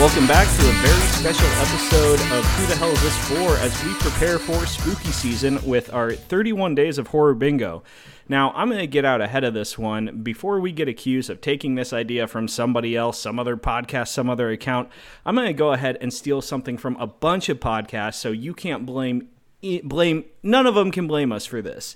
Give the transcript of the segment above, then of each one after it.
Welcome back to a very special episode of Who the Hell Is This For as we prepare for spooky season with our 31 Days of Horror Bingo. Now, I'm going to get out ahead of this one before we get accused of taking this idea from somebody else, some other podcast, some other account. I'm going to go ahead and steal something from a bunch of podcasts so you can't blame blame none of them can blame us for this.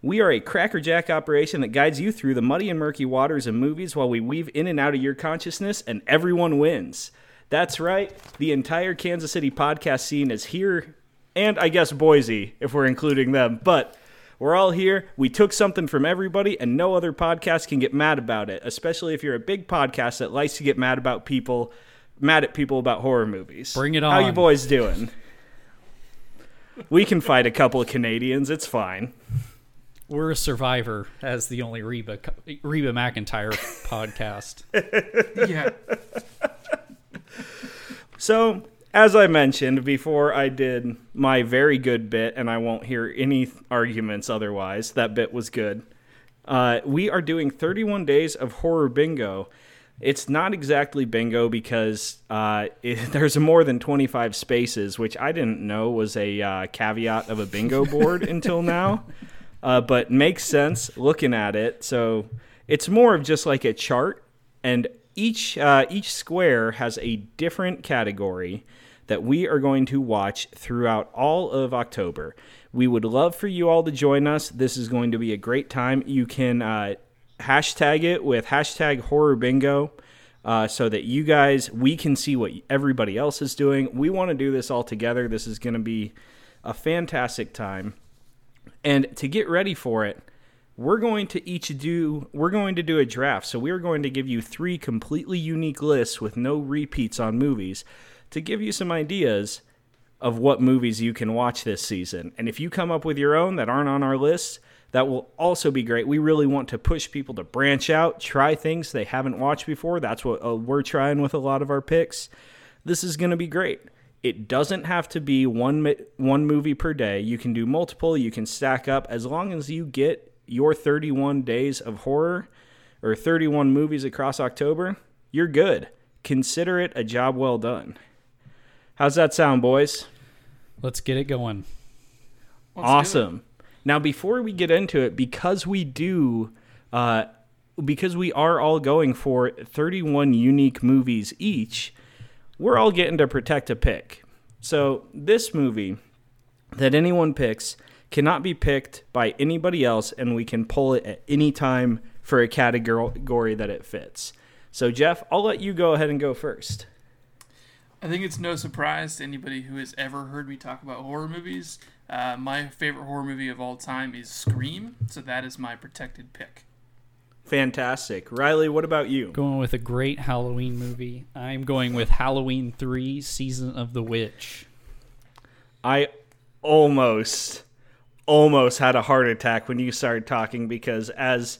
We are a crackerjack operation that guides you through the muddy and murky waters of movies while we weave in and out of your consciousness and everyone wins. That's right. The entire Kansas City podcast scene is here, and I guess Boise, if we're including them. But we're all here. We took something from everybody, and no other podcast can get mad about it, especially if you're a big podcast that likes to get mad about people, mad at people about horror movies. Bring it on. How you boys doing? we can fight a couple of Canadians. It's fine. We're a survivor as the only Reba Reba McEntire podcast. Yeah. So, as I mentioned before, I did my very good bit, and I won't hear any arguments otherwise. That bit was good. Uh, we are doing 31 days of horror bingo. It's not exactly bingo because uh, it, there's more than 25 spaces, which I didn't know was a uh, caveat of a bingo board until now. Uh, but makes sense looking at it. So it's more of just like a chart, and each uh, each square has a different category that we are going to watch throughout all of October. We would love for you all to join us. This is going to be a great time. You can uh, hashtag it with hashtag horror bingo. Uh, so that you guys, we can see what everybody else is doing. We want to do this all together. This is going to be a fantastic time. And to get ready for it, we're going to each do we're going to do a draft. So we're going to give you three completely unique lists with no repeats on movies to give you some ideas of what movies you can watch this season. And if you come up with your own that aren't on our list, that will also be great. We really want to push people to branch out, try things they haven't watched before. That's what uh, we're trying with a lot of our picks. This is going to be great. It doesn't have to be one one movie per day. You can do multiple, you can stack up as long as you get your 31 days of horror or 31 movies across October, you're good. Consider it a job well done. How's that sound, boys? Let's get it going. Let's do it. awesome. Now, before we get into it, because we do, uh, because we are all going for 31 unique movies each, we're all getting to protect a pick. So, this movie that anyone picks cannot be picked by anybody else, and we can pull it at any time for a category that it fits. So, Jeff, I'll let you go ahead and go first. I think it's no surprise to anybody who has ever heard me talk about horror movies. Uh, my favorite horror movie of all time is Scream, so that is my protected pick. Fantastic. Riley, what about you? Going with a great Halloween movie. I'm going with Halloween 3 Season of the Witch. I almost, almost had a heart attack when you started talking because, as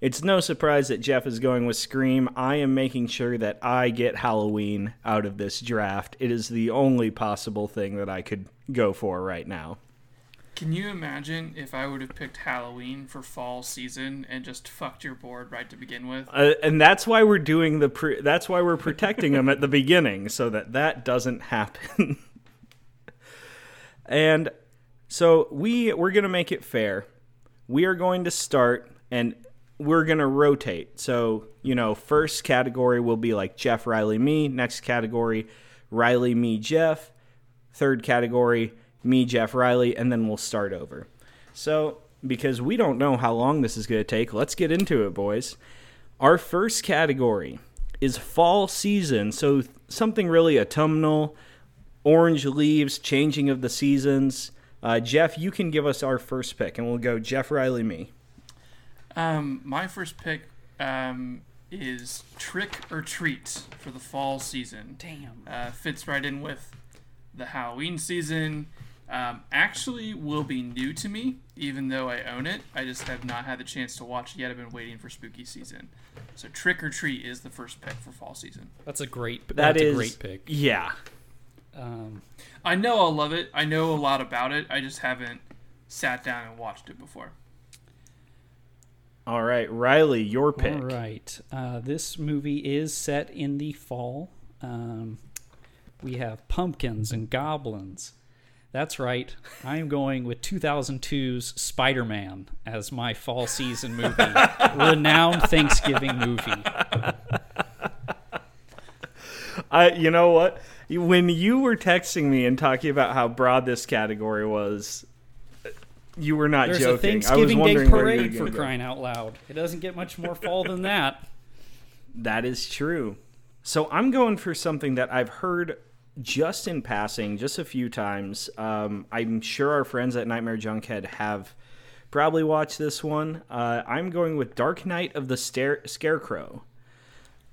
it's no surprise that Jeff is going with Scream, I am making sure that I get Halloween out of this draft. It is the only possible thing that I could go for right now. Can you imagine if I would have picked Halloween for fall season and just fucked your board right to begin with? Uh, and that's why we're doing the pre- that's why we're protecting them at the beginning so that that doesn't happen. and so we we're to make it fair. We are going to start and we're to rotate. So, you know, first category will be like Jeff Riley me, next category Riley me Jeff, third category me Jeff Riley and then we'll start over. So, because we don't know how long this is to take, let's get into it, boys. Our first category is fall season, so something really autumnal, orange leaves, changing of the seasons. Uh, Jeff, you can give us our first pick, and we'll go Jeff Riley, me. Um, my first pick um, is Trick or Treat for the fall season. Damn. Uh, fits right in with the Halloween season. Um, actually, will be new to me, even though I own it. I just have not had the chance to watch it yet. I've been waiting for spooky season. So Trick or Treat is the first pick for fall season. That's a great That that's is a great pick. Yeah. Um, I know I'll love it. I know a lot about it. I just haven't sat down and watched it before. All right, Riley, your pick. All right. Uh, this movie is set in the fall. Um, we have pumpkins and goblins. That's right. I am going with 2002's Spider Man as my fall season movie, renowned Thanksgiving movie. I, you know what? When you were texting me and talking about how broad this category was, you were not There's joking. a Thanksgiving I was Day wondering where you were parade for crying out loud. It doesn't get much more fall than that. That is true. So I'm going for something that I've heard just in passing, just a few times. Um, I'm sure our friends at Nightmare Junkhead have probably watched this one. Uh, I'm going with Dark Night of the Stare- Scarecrow,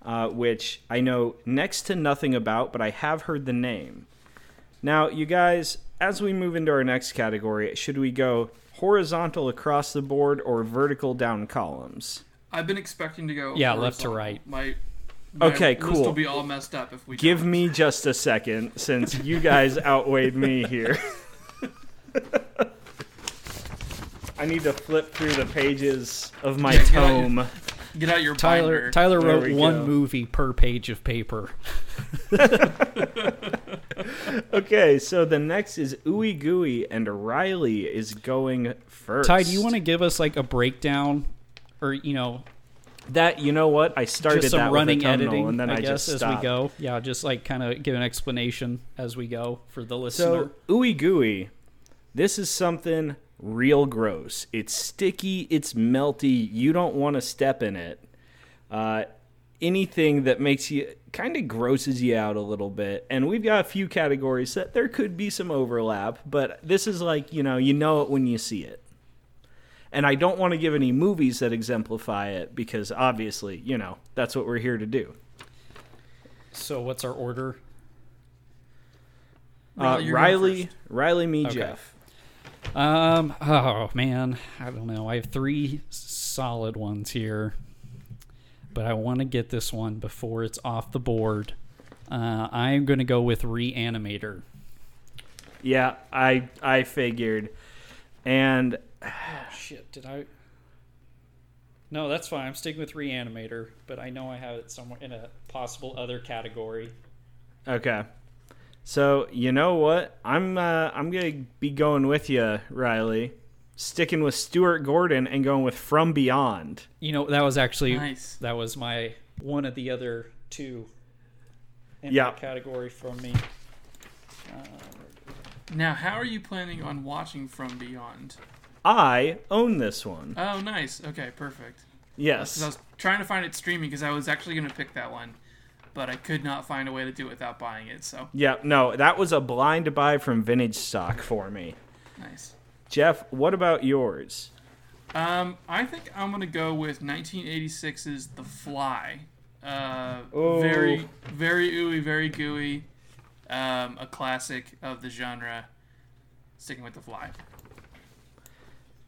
uh, which I know next to nothing about, but I have heard the name. Now, you guys, as we move into our next category, should we go horizontal across the board or vertical down columns? I've been expecting to go. Yeah, left to right. My, my Okay, List cool. will be all messed up if we Give don't. me just a second, since you guys outweighed me here. I need to flip through the pages of my Yeah, get out your- tome. Get out your Tyler binder. Tyler There wrote one go. movie per page of paper. Okay, so the next is Ooey Gooey, and Riley is going first. Ty, do you want to give us like a breakdown, or you know, that? You know what? I started just some that running with a thumbnail, editing? and then I, I, guess just as we go. Yeah, just like kind of give an explanation as we go for the listener. So, ooey gooey, this is something real gross. It's sticky, it's melty. You don't want to step in it. Uh, anything that makes you kind of grosses you out a little bit. And we've got a few categories that there could be some overlap, but this is like, you know, you know it when you see it. And I don't want to give any movies that exemplify it because obviously, you know, that's what we're here to do. so what's our order? Uh, Riley, Riley. Riley, me, Okay. Jeff. Um. Oh man, I don't know. I have three solid ones here, but I want to get this one before it's off the board. Uh, I am going to go with Reanimator. Yeah, I I figured. And Oh shit! Did I? No, that's fine. I'm sticking with Reanimator, but I know I have it somewhere in a possible other category. okay. So, you know what? I'm uh, I'm going to be going with you, Riley. Sticking with Stuart Gordon and going with From Beyond. You know, that was actually Nice. that was my one of the other two in Yeah. that category from me. Uh, Now, how are you planning on watching From Beyond? I own this one. Oh, nice. Okay, perfect. 'Cause I Yes. was trying to find it streaming because I was actually going to pick that one, but I could not find a way to do it without buying it. So Yeah, no, that was a blind buy from Vintage Stock for me. nice. Jeff, what about yours? Um, I think I'm gonna go with 1986's The Fly. Uh, very, very ooey, very gooey. Um, a classic of the genre. Sticking with The Fly.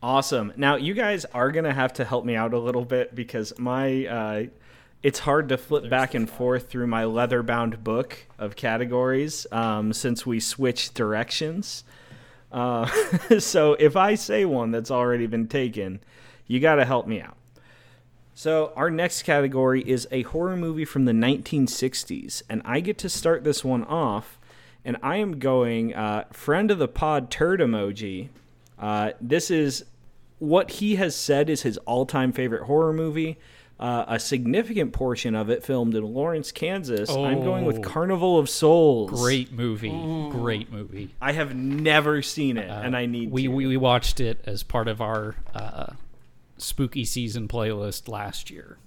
Awesome. Now you guys are gonna have to help me out a little bit because my uh, it's hard to flip back and forth through my leather-bound book of categories um, since we switched directions. Uh, so if I say one that's already been taken, you got to help me out. So our next category is a horror movie from the 1960s, and I get to start this one off. And I am going uh, friend of the pod turd emoji. Uh, this is what he has said is his all-time favorite horror movie. Uh, a significant portion of it filmed in Lawrence, Kansas. I'm going with Oh. Carnival of Souls. great movie. Ooh. Great movie. I have never seen it, and I need we, to. we we watched it as part of our uh, spooky season playlist last year.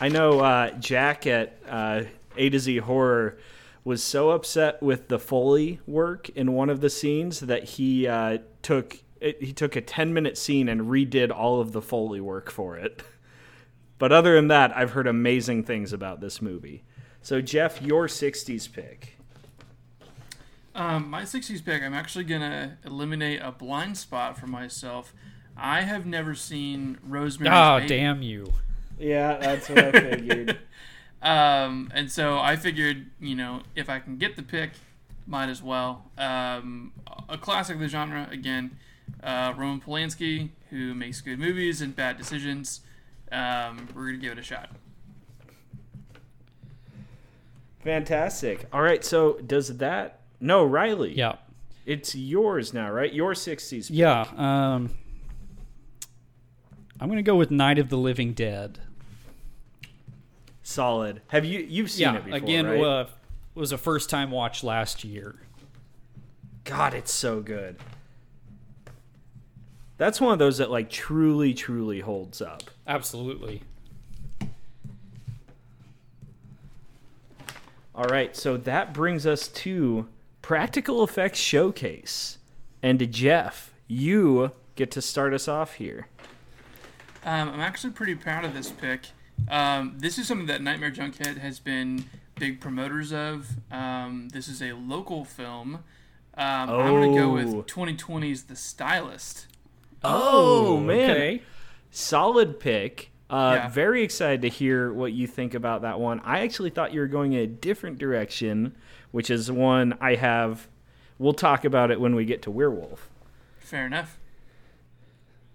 I know uh, Jack at uh, A to Z Horror was so upset with the Foley work in one of the scenes that he uh, took it, he took a 10 minute scene and redid all of the Foley work for it. But other than that, I've heard amazing things about this movie. So Jeff, your 60s pick. Um, my 60s pick, I'm actually gonna eliminate a blind spot for myself. I have never seen Rosemary's Oh, Baby. damn you. Yeah, that's what I figured. Um, and so I figured, you know, if I can get the pick, might as well. Um, a classic of the genre, again, uh, Roman Polanski, who makes good movies and bad decisions. Um, we're gonna give it a shot. Fantastic. All right, so does that No, Riley. Yeah. It's yours now, right? Your 60s. Yeah. Um, I'm going to go with Night of the Living Dead. Solid. Have you you've seen yeah. it before, again, right? uh, was a first time watch last year. God, it's so good. That's one of those that like truly truly holds up. Absolutely. All right, so that brings us to practical effects showcase. And Jeff, you get to start us off here. Um, I'm actually pretty proud of this pick. Um, this is something that Nightmare Junkhead has been big promoters of. Um, this is a local film. Um, I'm going to go Oh. with 2020's The Stylist. Oh, man. Okay. Solid pick. Uh, Yeah. Very excited to hear what you think about that one. I actually thought you were going in a different direction, which is one I have. We'll talk about it when we get to Werewolf. Fair enough.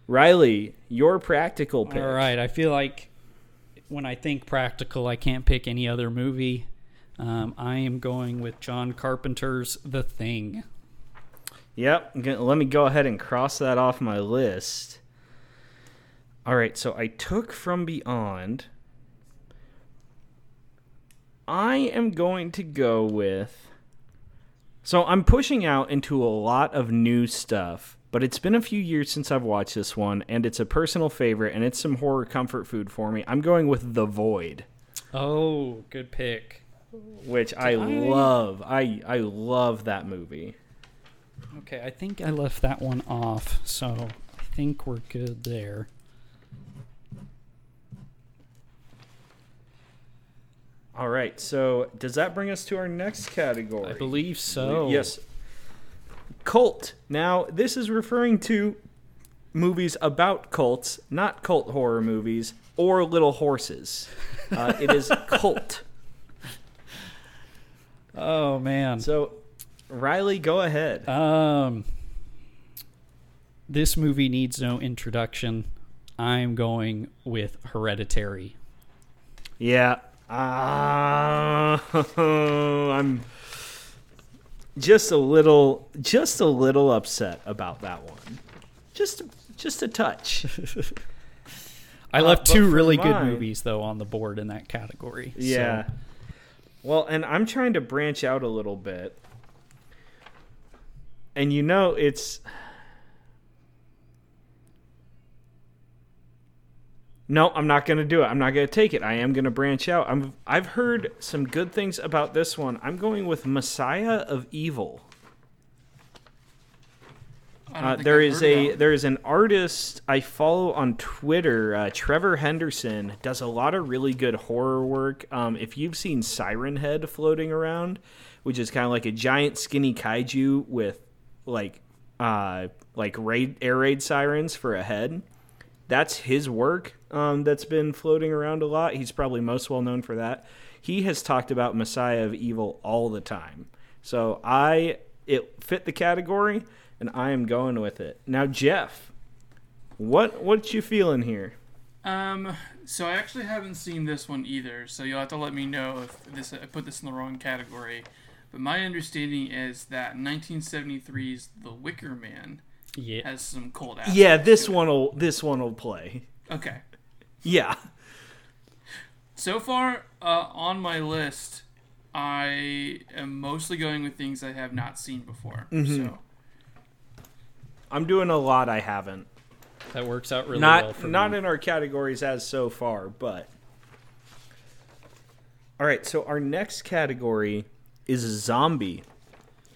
Riley, your practical pick. All right. I feel like when I think practical, I can't pick any other movie. Um, I am going with John Carpenter's The Thing. Yep. Gonna- Let me go ahead and cross that off my list. All right. So I took from Beyond. I am going to go with. So I'm pushing out into a lot of new stuff, but it's been a few years since I've watched this one, and it's a personal favorite, and it's some horror comfort food for me. I'm going with The Void. Oh, good pick. Which I I- love. I I love that movie. Okay, I think I left that one off, so I think we're good there. All right, so does that bring us to our next category? I believe so. Yes. Cult. Now, this is referring to movies about cults, not cult horror movies or little horses. Uh, it is cult. Oh man. So, Riley, go ahead. Um, this movie needs no introduction. I'm going with Hereditary. Yeah. Uh, I'm just a little, just a little upset about that one. Just, just a touch. I Uh, left but two really good movies though on the board in that category. so- Yeah. Well, and I'm trying to branch out a little bit. And you know, it's. No, I'm not going to do it. I'm not going to take it. I am going to branch out. I'm I've heard some good things about this one. I'm going with Messiah of Evil. Uh, there I've is a there is an artist I follow on Twitter. Uh, Trevor Henderson does a lot of really good horror work. Um, if you've seen Siren Head floating around, which is kind of like a giant skinny kaiju with like uh, like raid air raid sirens for a head, that's his work. Um, that's been floating around a lot. He's probably most well known for that. He has talked about Messiah of Evil all the time. So I it fit the category and I am going with it. Now Jeff, what what you feeling here? Um, so I actually haven't seen this one either, so you'll have to let me know if this I put this in the wrong category. But my understanding is that 1973's The Wicker Man Yeah. has some cold aspects. Yeah, this one'll this one'll play. Okay. Yeah. So far uh, on my list, I am mostly going with things I have not seen before. Mm-hmm. So I'm doing a lot I haven't. That works out really not well for not me. in our categories as so far, but all right. So our next category is zombie,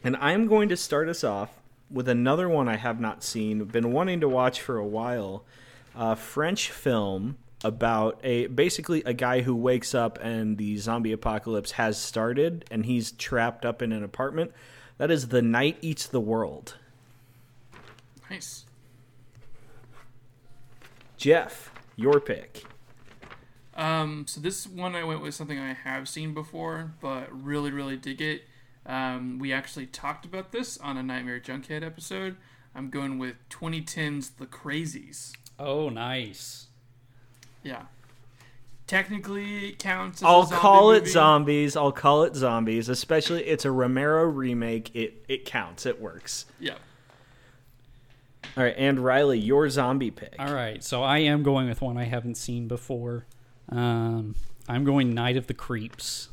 and I'm going to start us off with another one I have not seen. Been wanting to watch for a while. A French film about a basically a guy who wakes up and the zombie apocalypse has started, and he's trapped up in an apartment. That is The Night Eats the World. nice. Jeff, your pick. Um, so this one I went with something I have seen before, but really, really dig it. Um, we actually talked about this on a Nightmare Junkhead episode. I'm going with 2010's The Crazies. Oh, nice. Yeah. technically it counts. As I'll a zombie call it movie. zombies. I'll call it zombies. Especially, it's a Romero remake. It it counts. It works. Yeah. All right, and Riley, your zombie pick. All right, so I am going with one I haven't seen before. Um, I'm going Night of the Creeps.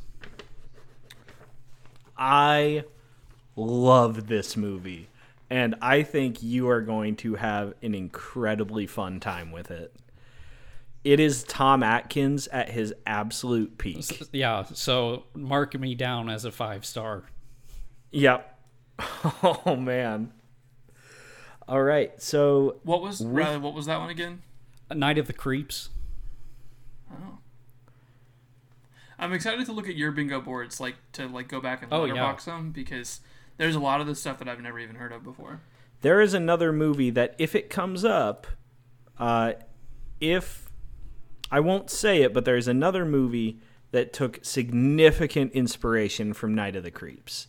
I love this movie, and I think you are going to have an incredibly fun time with it. It is Tom Atkins at his absolute peak. Yeah, so mark me down as a five star. Yep. Oh man. All right, so What was Riley? What was that one again? Night of the Creeps. Oh. I'm excited to look at your bingo boards, like to like go back and Oh, yeah. them because there's a lot of this stuff that I've never even heard of before. there is another movie that if it comes up, uh, if I won't say it, but there's another movie that took significant inspiration from Night of the Creeps.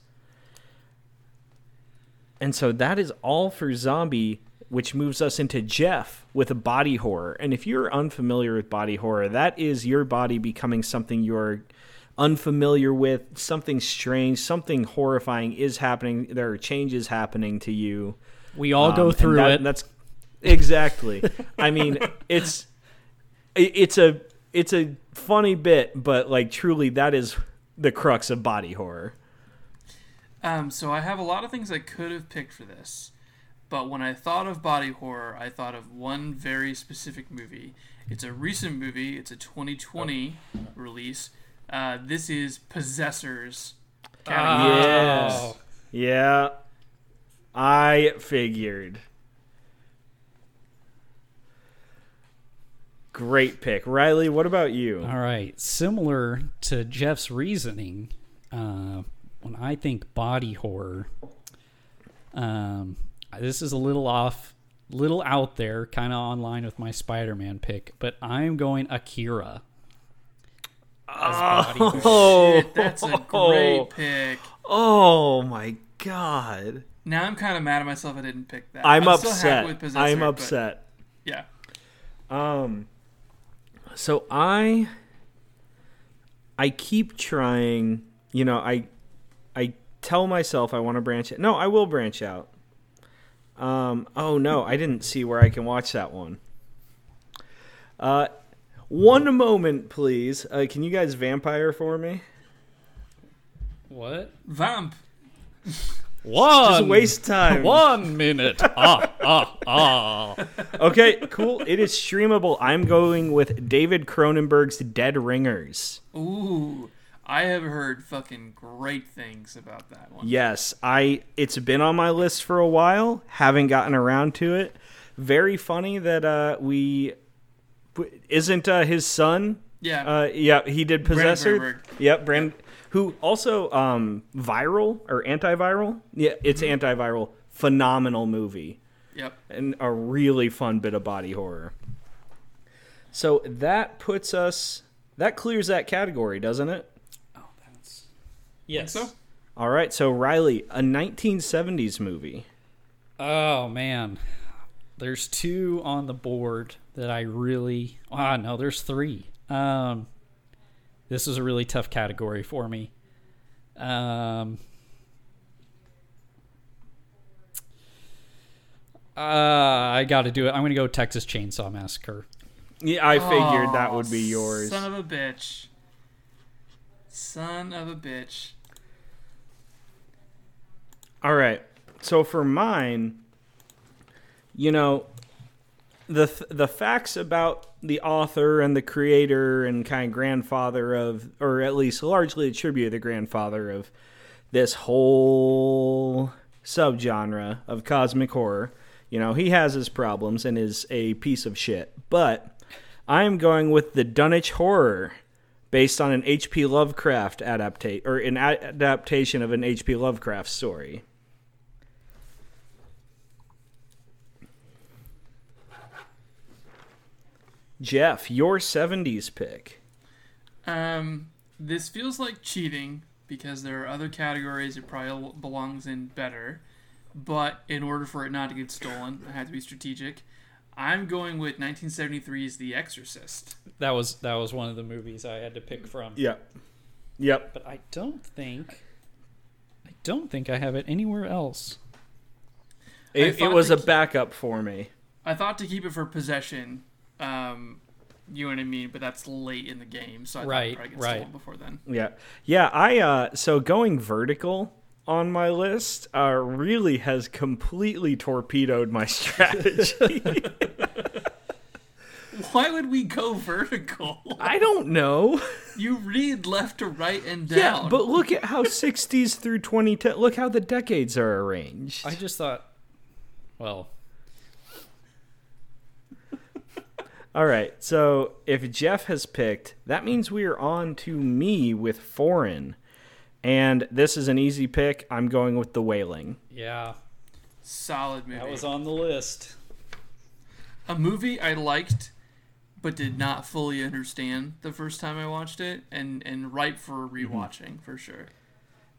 And so that is all for zombie, which moves us into Jeff with a body horror. And if you're unfamiliar with body horror, that is your body becoming something you're unfamiliar with, something strange, something horrifying is happening. There are changes happening to you. We all Um, go and through that- it. That's exactly. I mean, it's it's a it's a funny bit, but like truly, that is the crux of body horror. Um, so I have a lot of things I could have picked for this, but when I thought of body horror, I thought of one very specific movie. It's a recent movie. It's a 2020 release. Uh, this is Possessors. Category. Yes. Oh. Yeah, I figured. Great pick, Riley. What about you? All right. Similar to Jeff's reasoning, uh, when I think body horror, um, this is a little off, little out there, kind of online with my Spider-Man pick, but I'm going Akira. As body horror. Oh, Shit, that's a great pick. oh my god! Now I'm kind of mad at myself I didn't pick that. I'm, still upset. Possessor, I'm upset. yeah. Um, so I, I keep trying. You know, I, I tell myself I want to branch it. No, I will branch out. Um. Oh no, I didn't see where I can watch that one. Uh, one moment, please. Uh, can you guys vampire for me? What? Vamp. One. Just waste time. One minute. ah, ah, ah. Okay, cool. It is streamable. I'm going with David Cronenberg's Dead Ringers. Ooh, I have heard fucking great things about that one. Yes, I it's been on my list for a while, haven't gotten around to it. Very funny that uh we isn't uh, his son Yeah. uh yeah, he did Possessor. Cronenberg. Yep, Brand who also um viral or antiviral? Yeah, it's Mm-hmm. antiviral. Phenomenal movie. yep. and a really fun bit of body horror. So that puts us that clears that category, doesn't it? Yes. so? All right, so Riley, a 1970s movie. Oh man, there's two on the board that I really. Ah, no, there's three. Um, this is a really tough category for me. Um, uh, I got to do it. I'm gonna go Texas Chainsaw Massacre. Yeah, I figured that Oh, would be yours. Son of a bitch. Son of a bitch. All right. So for mine, you know, the th- the facts about the author and the creator and kind of grandfather of, or at least largely attributed the grandfather of this whole subgenre of cosmic horror. You know, he has his problems and is a piece of shit. But I am going with the Dunwich Horror, based on an H.P. Lovecraft adaptation or an adaptation of an H.P. Lovecraft story. Jeff, your 70s pick. Um, this feels like cheating because there are other categories it probably belongs in better. But in order for it not to get stolen, I had to be strategic. I'm going with 1973's The Exorcist. That was that was one of the movies I had to pick from. Yep. Yep. But I don't think I don't think I have it anywhere else. It, it was a keep- backup for me. I thought to keep it for possession. Um, you know what I mean? But that's late in the game, so I Right, thought I'd probably get right. stolen before then. Yeah. Yeah, I uh so going vertical on my list uh really has completely torpedoed my strategy. Why would we go vertical? I don't know. You read left to right and down. Yeah, but look at how 60s through 2010 look how the decades are arranged. I just thought well, All right. So, if Jeff has picked, that means we are on to me with foreign. And this is an easy pick. I'm going with The Wailing. yeah, solid movie. that was on the list. a movie I liked, but did not fully understand the first time I watched it, and and ripe for rewatching for sure.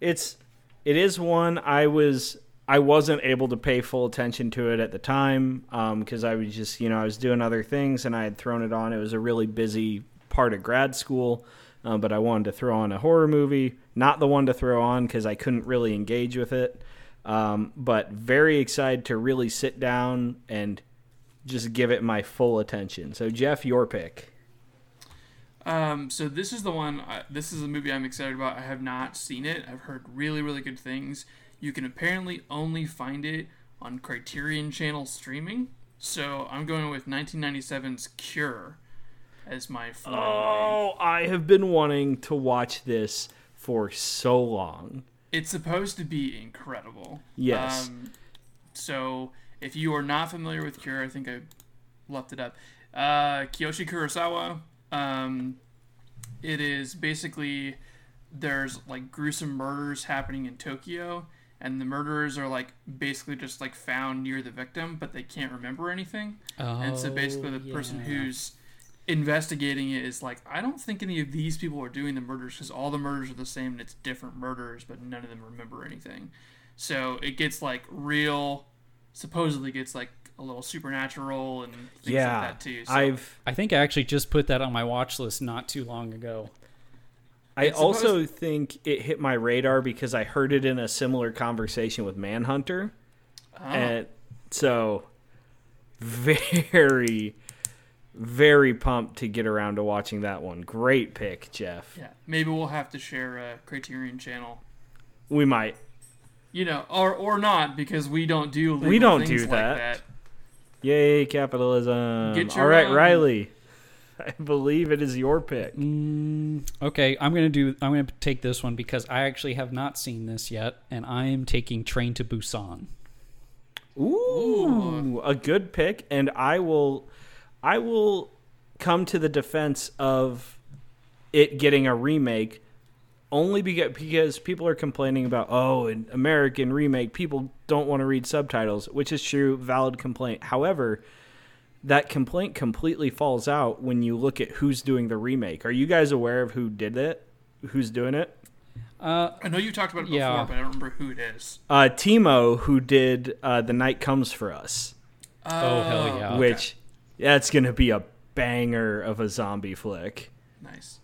it's it is one I was I wasn't able to pay full attention to it at the time because I was just you know I was doing other things and I had thrown it on. It was a really busy part of grad school, um, but I wanted to throw on a horror movie, not the one to throw on because I couldn't really engage with it. Um, but very excited to really sit down and just give it my full attention. So Jeff, your pick. Um, so this is the one. I, this is a movie I'm excited about. I have not seen it. I've heard really, really good things. You can apparently only find it on Criterion Channel streaming. So I'm going with 1997's Cure as my. Oh, I have been wanting to watch this for so long. It's supposed to be incredible. Yes. Um, so if you are not familiar with Cure, I think I left it up. Uh, Kiyoshi Kurosawa. Um, it is basically there's like gruesome murders happening in Tokyo, and the murderers are like basically just like found near the victim, but they can't remember anything. and so basically, the person who's investigating it is like, I don't think any of these people are doing the murders because all the murders are the same and it's different murders, but none of them remember anything. So it gets like real, supposedly gets like a little supernatural and things yeah, like that too. So I've I think I actually just put that on my watch list not too long ago. I It's also think it hit my radar because I heard it in a similar conversation with Manhunter, oh, and so very, very pumped to get around to watching that one. Great pick, Jeff. yeah, maybe we'll have to share a Criterion channel. We might. You know, or or not because we don't do legal We don't things do like that. that. Yay, capitalism! Get All your right, own. Riley. I believe it is your pick. Mm, okay, I'm gonna do. I'm gonna take this one because I actually have not seen this yet, and I am taking Train to Busan. Ooh, a good pick, and I will, I will come to the defense of it getting a remake, only because because people are complaining about oh, an American remake, people don't want to read subtitles, which is true, valid complaint. However, that complaint completely falls out when you look at who's doing the remake. Are you guys aware of who did it? Who's doing it? Uh, I know you talked about it before, Yeah. but I don't remember who it is. Uh, Timo, who did uh, The Night Comes for Us. Oh, hell yeah. Okay. That's gonna be a banger of a zombie flick. nice.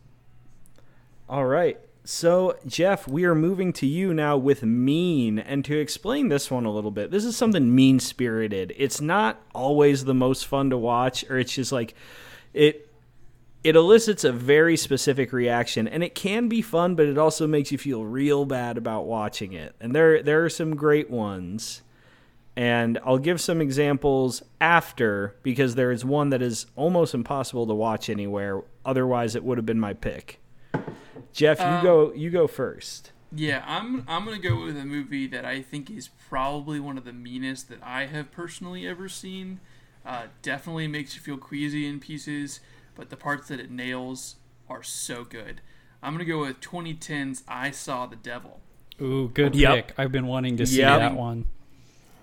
All right. So, Jeff, we are moving to you now with mean. And to explain this one a little bit, this is something mean spirited. It's not always the most fun to watch, or it's just like it it elicits a very specific reaction and it can be fun, but it also makes you feel real bad about watching it. And there there are some great ones. And I'll give some examples after because there is one that is almost impossible to watch anywhere. Otherwise, it would have been my pick. Jeff, you Um, go. You go first. Yeah, I'm I'm gonna go with a movie that I think is probably one of the meanest that I have personally ever seen. Uh, definitely makes you feel queasy in pieces, but the parts that it nails are so good. I'm gonna go with 2010's I Saw the Devil. ooh, good Yep. pick. I've been wanting to see Yep. that one.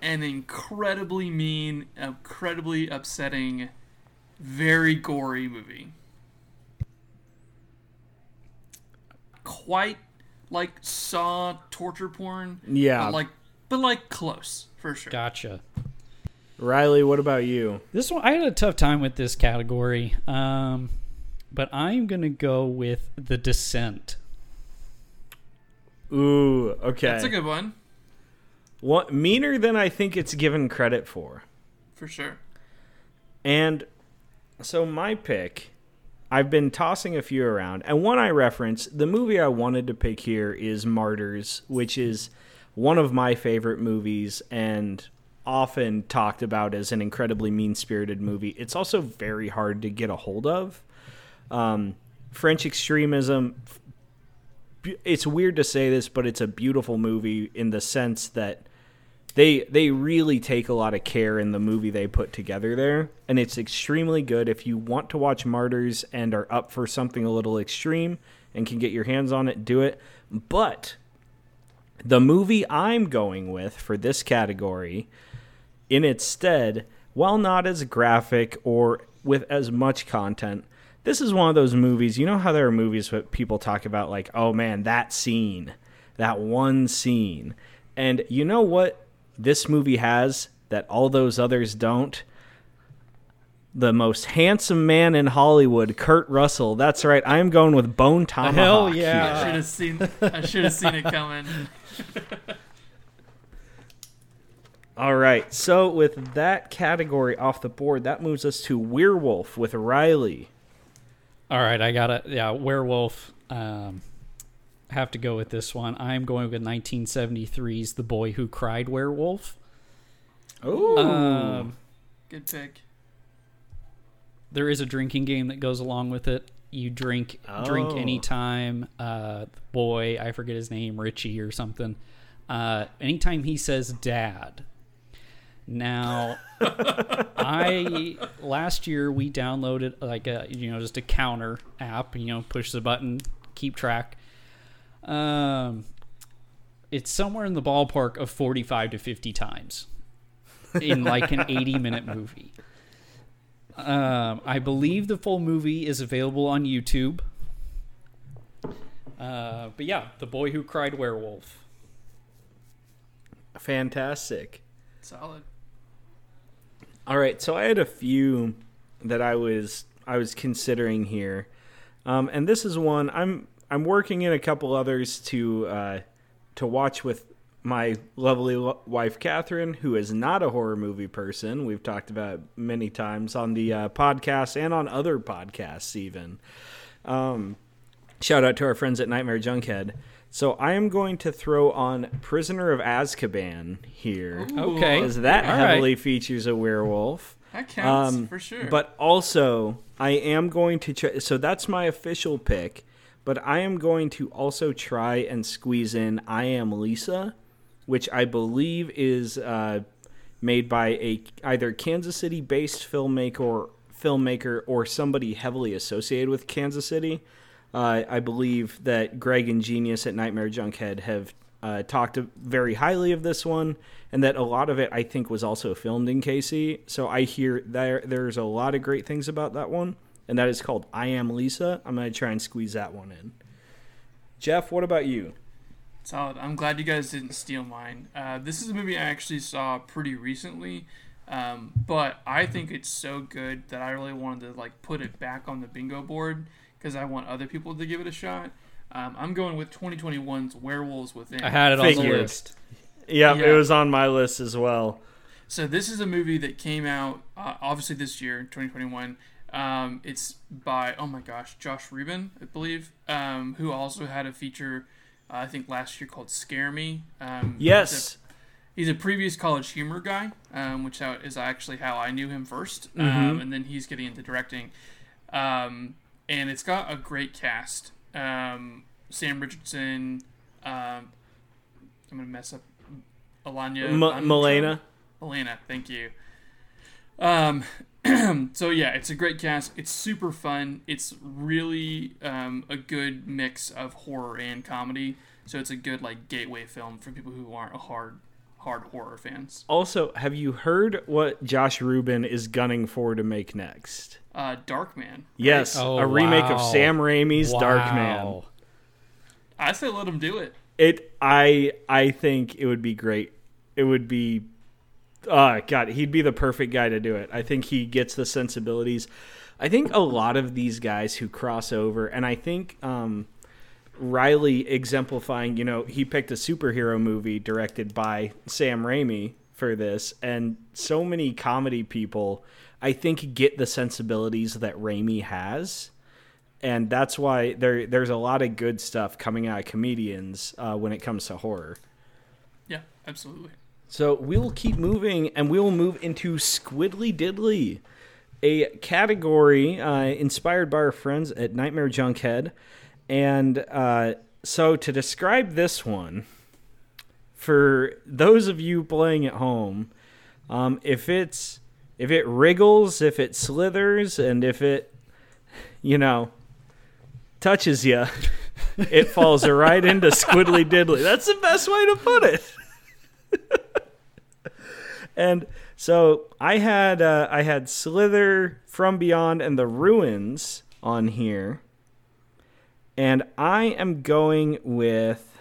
An incredibly mean, incredibly upsetting, very gory movie. Quite like Saw torture porn. Yeah. But like, but like close for sure. Gotcha. Riley, what about you? This one, I had a tough time with this category, um, but I'm gonna go with The Descent. Ooh, okay. That's a good one What meaner than I think it's given credit for. for sure. And so my pick, I've been tossing a few around, and one I reference, the movie I wanted to pick here is Martyrs, which is one of my favorite movies and often talked about as an incredibly mean spirited movie. It's also very hard to get a hold of. Um, French extremism. It's weird to say this, but it's a beautiful movie in the sense that they they really take a lot of care in the movie they put together there. And it's extremely good. If you want to watch martyrs and are up for something a little extreme and can get your hands on it do it. But the movie i'm going with for this category in its stead while not as graphic or with as much content this is one of those movies you know how there are movies that people talk about like oh man that scene that one scene. And you know what this movie has that all those others don't. The most handsome man in Hollywood, Kurt Russell. That's right. I am going with Bone Tomahawk. Hell yeah. I should have seen. I should have seen it coming. All right. So with that category off the board, that moves us to Werewolf with Riley. All right, I got it. Yeah, Werewolf. Um, have to go with this one. I'm going with 1973's The Boy Who Cried Werewolf. Oh. Um, Good pick. there is a drinking game that goes along with it. You drink drink Oh. anytime. Uh, boy, I forget his name, Richie or something. Uh, anytime he says "dad." Now, I last year we downloaded like a you know just a counter app. You know, push the button, keep track. Um, it's somewhere in the ballpark of forty-five to fifty times in like an eighty-minute movie. Um, I believe the full movie is available on YouTube. Uh, but yeah, The Boy Who Cried Werewolf. Fantastic. Solid. All right, so I had a few that I was I was considering here, um, and this is one I'm I'm working in a couple others to uh, to watch with my lovely lo- wife Catherine, who is not a horror movie person. We've talked about it many times on the uh, podcast and on other podcasts even. Um, shout out to our friends at Nightmare Junkhead. So I am going to throw on Prisoner of Azkaban here Okay. because that All right. heavily features a werewolf. That counts Um, for sure. But also, I am going to try. So that's my official pick. But I am going to also try and squeeze in I Am Lisa, which I believe is uh, made by a either Kansas City based filmmaker or filmmaker or somebody heavily associated with Kansas City. Uh, I believe that Greg and Genius at Nightmare Junkhead have uh, talked very highly of this one, and that a lot of it I think was also filmed in KC. So I hear there there's a lot of great things about that one, and that is called I Am Lisa. I'm gonna try and squeeze that one in. Jeff, what about you? Solid. I'm glad you guys didn't steal mine. Uh, this is a movie I actually saw pretty recently, um, but I think it's so good that I really wanted to like put it back on the bingo board because I want other people to give it a shot. Um, I'm going with 2021's Werewolves Within. I had it on the list. Yeah, Yeah. it was on my list as well. So this is a movie that came out uh, obviously this year, 2021. Um, it's by oh my gosh, Josh Ruben, I believe, um, who also had a feature uh, I think last year called Scare Me. Um, Yes. he's a previous college humor guy, um, which is actually how I knew him 1st Mm-hmm. um, and then he's getting into directing. Um, and it's got a great cast. Um, Sam Richardson. Um, I'm gonna mess up. Alanya. M- Vantra? Milana. Thank you. Um, so yeah, it's a great cast. It's super fun. It's really um, a good mix of horror and comedy. So it's a good like gateway film for people who aren't a hard hard horror fans. Also, have you heard what Josh Ruben is gunning for to make next? Uh, Darkman. Yes, Oh, a remake of Sam Raimi's Darkman. Wow. I say let him do it. It I I think it would be great. It would be Uh, God, he'd be the perfect guy to do it. I think he gets the sensibilities. I think a lot of these guys who cross over, and I think um, Riley exemplifying, you know, he picked a superhero movie directed by Sam Raimi for this, and so many comedy people, I think, get the sensibilities that Raimi has. And that's why there there's a lot of good stuff coming out of comedians uh, when it comes to horror. Yeah, absolutely. So we will keep moving, and we will move into Squidly Diddly, a category uh, inspired by our friends at Nightmare Junkhead. And uh, so to describe this one, for those of you playing at home, um, if it's if it wriggles, if it slithers, and if it, you know, touches you, it falls right into Squidly Diddly. That's the best way to put it. and so I had uh, I had Slither from Beyond and the Ruins on here, and I am going with.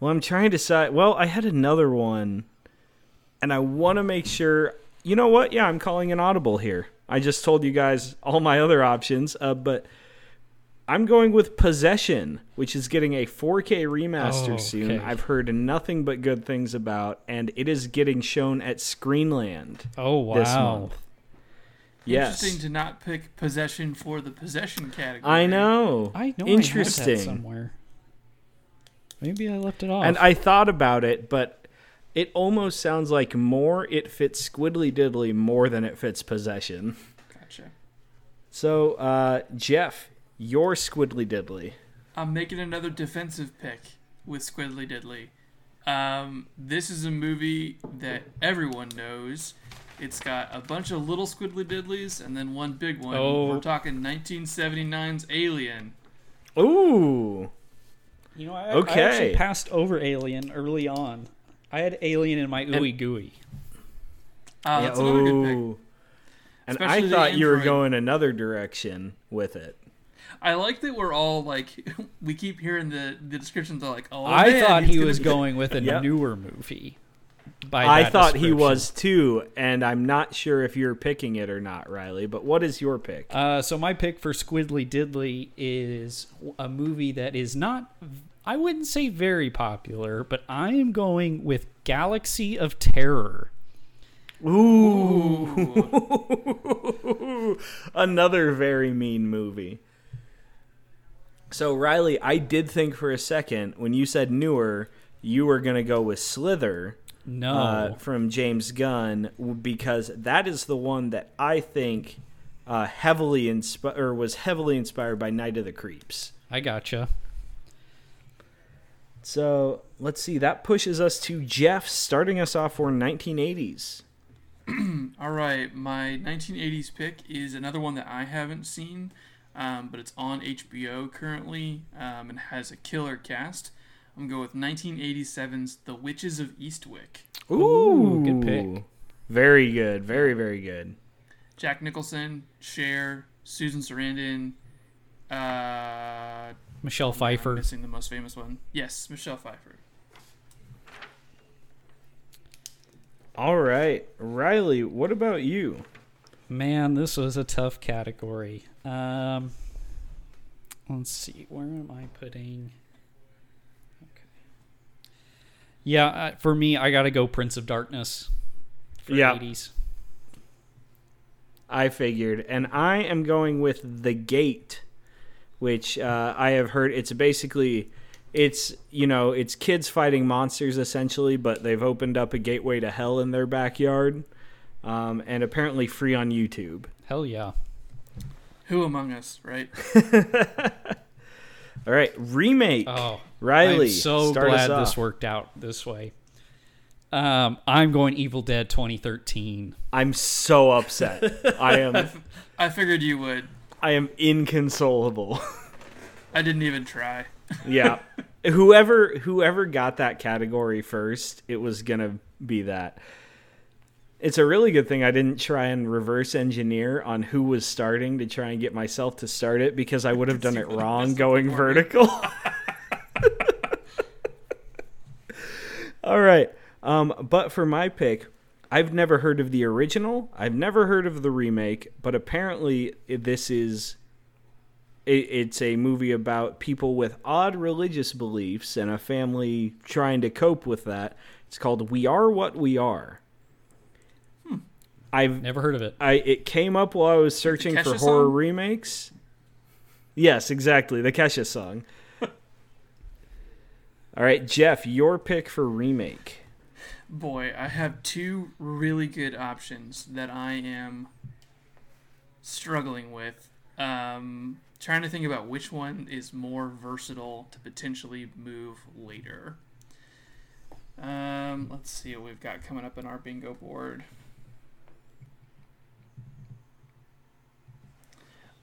Well, I'm trying to decide. Well, I had another one, and I want to make sure. You know what? Yeah, I'm calling an audible here. I just told you guys all my other options, uh, but I'm going with Possession, which is getting a 4K remaster Oh, soon. I've heard nothing but good things about, and it is getting shown at Screenland Oh wow! this wow. month. Yes, Interesting to not pick possession for the possession category. I know. I know I had that Interesting. somewhere. Maybe I left it off. And I thought about it, but it almost sounds like more it fits Squiddly Diddly more than it fits Possession. Gotcha. So, uh, Jeff, your Squiddly Diddly. I'm making another defensive pick with Squiddly Diddly. Um, this is a movie that everyone knows. It's got a bunch of little Squiddly Diddlies and then one big one. Oh. We're talking 1979's Alien. Ooh. you know, I, I actually passed over Alien early on. I had Alien in my ooey gooey. Uh, that's another good pick. ooh. And Especially I thought you were going another direction with it. I like that we're all like, we keep hearing the, the descriptions are like, oh, I man, thought he was be- going with a Yep. newer movie. By I thought he was too, and I'm not sure if you're picking it or not, Riley. But what is your pick? Uh, so my pick for Squidly Diddly is a movie that is not, I wouldn't say very popular, but I am going with Galaxy of Terror. Ooh. Another very mean movie. So, Riley, I did think for a second when you said newer, you were going to go with Slither No, uh, from James Gunn because that is the one that I think uh, heavily inspi- or was heavily inspired by Night of the Creeps. I gotcha. So, let's see. That pushes us to Jeff, starting us off for 1980s. All right, my 1980s pick is another one that I haven't seen, um, but it's on HBO currently um, and has a killer cast. I'm going go with 1987's The Witches of Eastwick. Ooh, good pick. Very good. Very, very good. Jack Nicholson, Cher, Susan Sarandon, uh, Michelle I'm Pfeiffer. missing the most famous one. Yes, Michelle Pfeiffer. All right. Riley, what about you? Man, this was a tough category. Um, let's see, where am I putting? Okay. Yeah, uh, for me, I got to go Prince of Darkness. For Yeah. 80s. I figured. And I am going with The Gate, which uh, I have heard it's basically it's you know, it's kids fighting monsters essentially, but they've opened up a gateway to hell in their backyard. Um, and apparently free on YouTube. Hell yeah. Who among us, right? All right, remake. Oh, Riley, I'm so start us glad this worked out this way. Um, I'm going Evil Dead 2013. I'm so upset. I am I figured you would. I am inconsolable. I didn't even try. yeah. Whoever whoever got that category first, it was gonna be that. It's a really good thing I didn't try and reverse engineer on who was starting to try and get myself to start it because I would have done it wrong going vertical. All right. Um, but for my pick, I've never heard of the original. I've never heard of the remake, but apparently this is it, it's a movie about people with odd religious beliefs and a family trying to cope with that. It's called We Are What We Are. I've Never heard of it. I it came up while I was searching for Kesha horror song? remakes. Yes, exactly, the Kesha song. All right, Jeff, your pick for remake. Boy, I have two really good options that I am struggling with. Um, trying to think about which one is more versatile to potentially move later. Um, let's see what we've got coming up in our bingo board.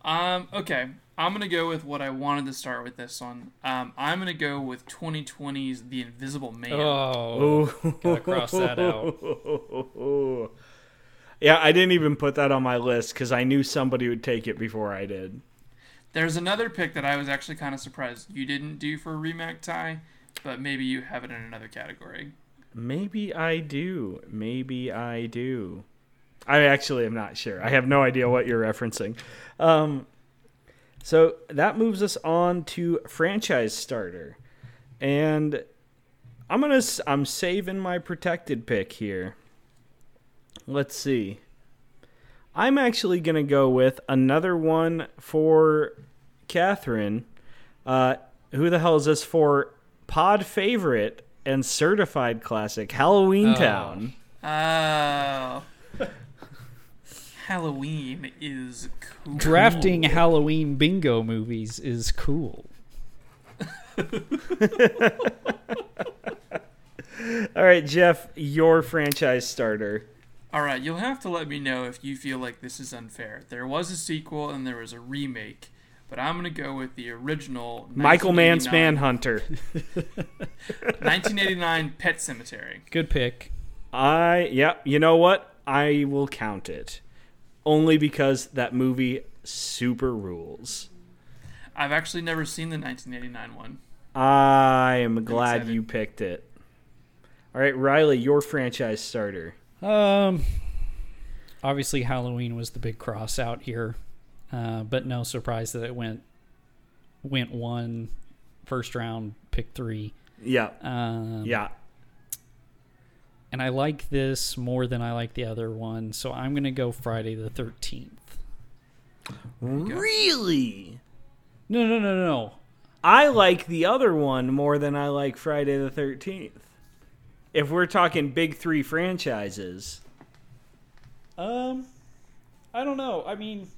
Um, okay, I'm gonna go with what I wanted to start with this one. Um, I'm gonna go with 2020's The Invisible Man. Oh, gotta cross that out. yeah, I didn't even put that on my list because I knew somebody would take it before I did. There's another pick that I was actually kind of surprised you didn't do for remake tie, but maybe you have it in another category. Maybe I do. Maybe I do. I actually am not sure. I have no idea what you're referencing. Um, so that moves us on to franchise starter, and I'm gonna I'm saving my protected pick here. Let's see. I'm actually gonna go with another one for Catherine. Uh, who the hell is this for? Pod favorite and certified classic Halloween Oh. Town. Oh. Halloween is cool. drafting Halloween bingo movies is cool. All right, Jeff, your franchise starter. All right, you'll have to let me know if you feel like this is unfair. There was a sequel and there was a remake, but I'm going to go with the original Michael Mann's Manhunter. 1989 Pet Sematary. Good pick. I yeah, you know what? I will count it. Only because that movie super rules. I've actually never seen the 1989 one. I am glad excited. you picked it. All right, Riley, your franchise starter. Um, obviously Halloween was the big cross out here, uh, but no surprise that it went went one first round pick three. Yeah. Um, Yeah. And I like this more than I like the other one, so I'm gonna go Friday the Thirteenth. Really? No, no, no, no. I like the other one more than I like Friday the 13th. If we're talking big 3 franchises. Um, I don't know. I mean,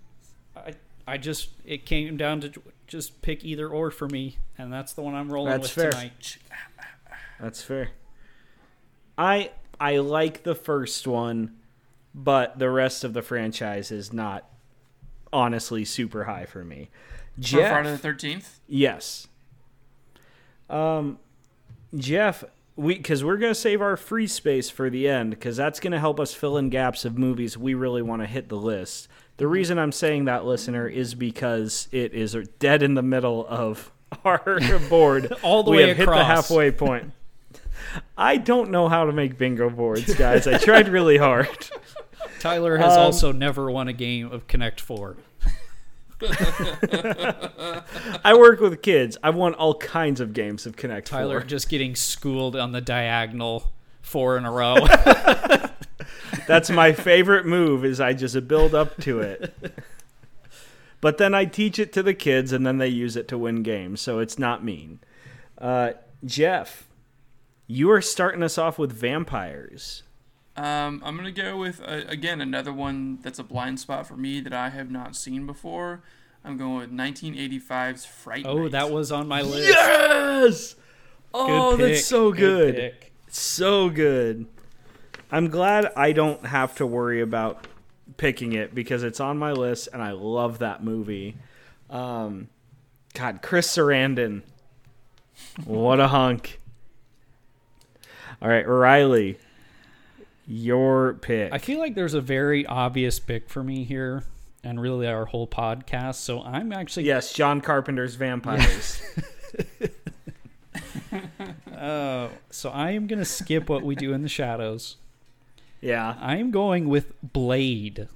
I I just it came down to just pick either or for me, and that's the one I'm rolling That's with fair. tonight. That's fair. I I like the first one, but the rest of the franchise is not honestly super high for me. For Friday the 13th? yes. Um, Jeff, we because we're gonna save our free space for the end because that's gonna help us fill in gaps of movies we really want to hit the list. The reason I'm saying that, listener, is because it is dead in the middle of our board. All the we way have hit the halfway point. I don't know how to make bingo boards, guys. I tried really hard. Tyler has Um, also never won a game of Connect Four. I work with kids. I've won all kinds of games of Connect Tyler Four. just getting schooled on the diagonal four in a row. That's my favorite move. Is I just build up to it, but then I teach it to the kids, and then they use it to win games. So it's not mean. Uh, Jeff, you are starting us off with vampires. Um, I'm gonna go with uh, again another one that's a blind spot for me that I have not seen before. I'm going with 1985's Fright oh, Night. that was on my list. Yes. Good Oh, pick. that's so good. pick. So good. I'm glad I don't have to worry about picking it because it's on my list and I love that movie. Um, God, Chris Sarandon. What a hunk. All right, Riley, your pick. I feel like there's a very obvious pick for me here, and really our whole podcast. So I'm actually yes, John Carpenter's Vampires. Uh, so I am gonna skip what we do in the shadows, Yeah. I'm going with Blade.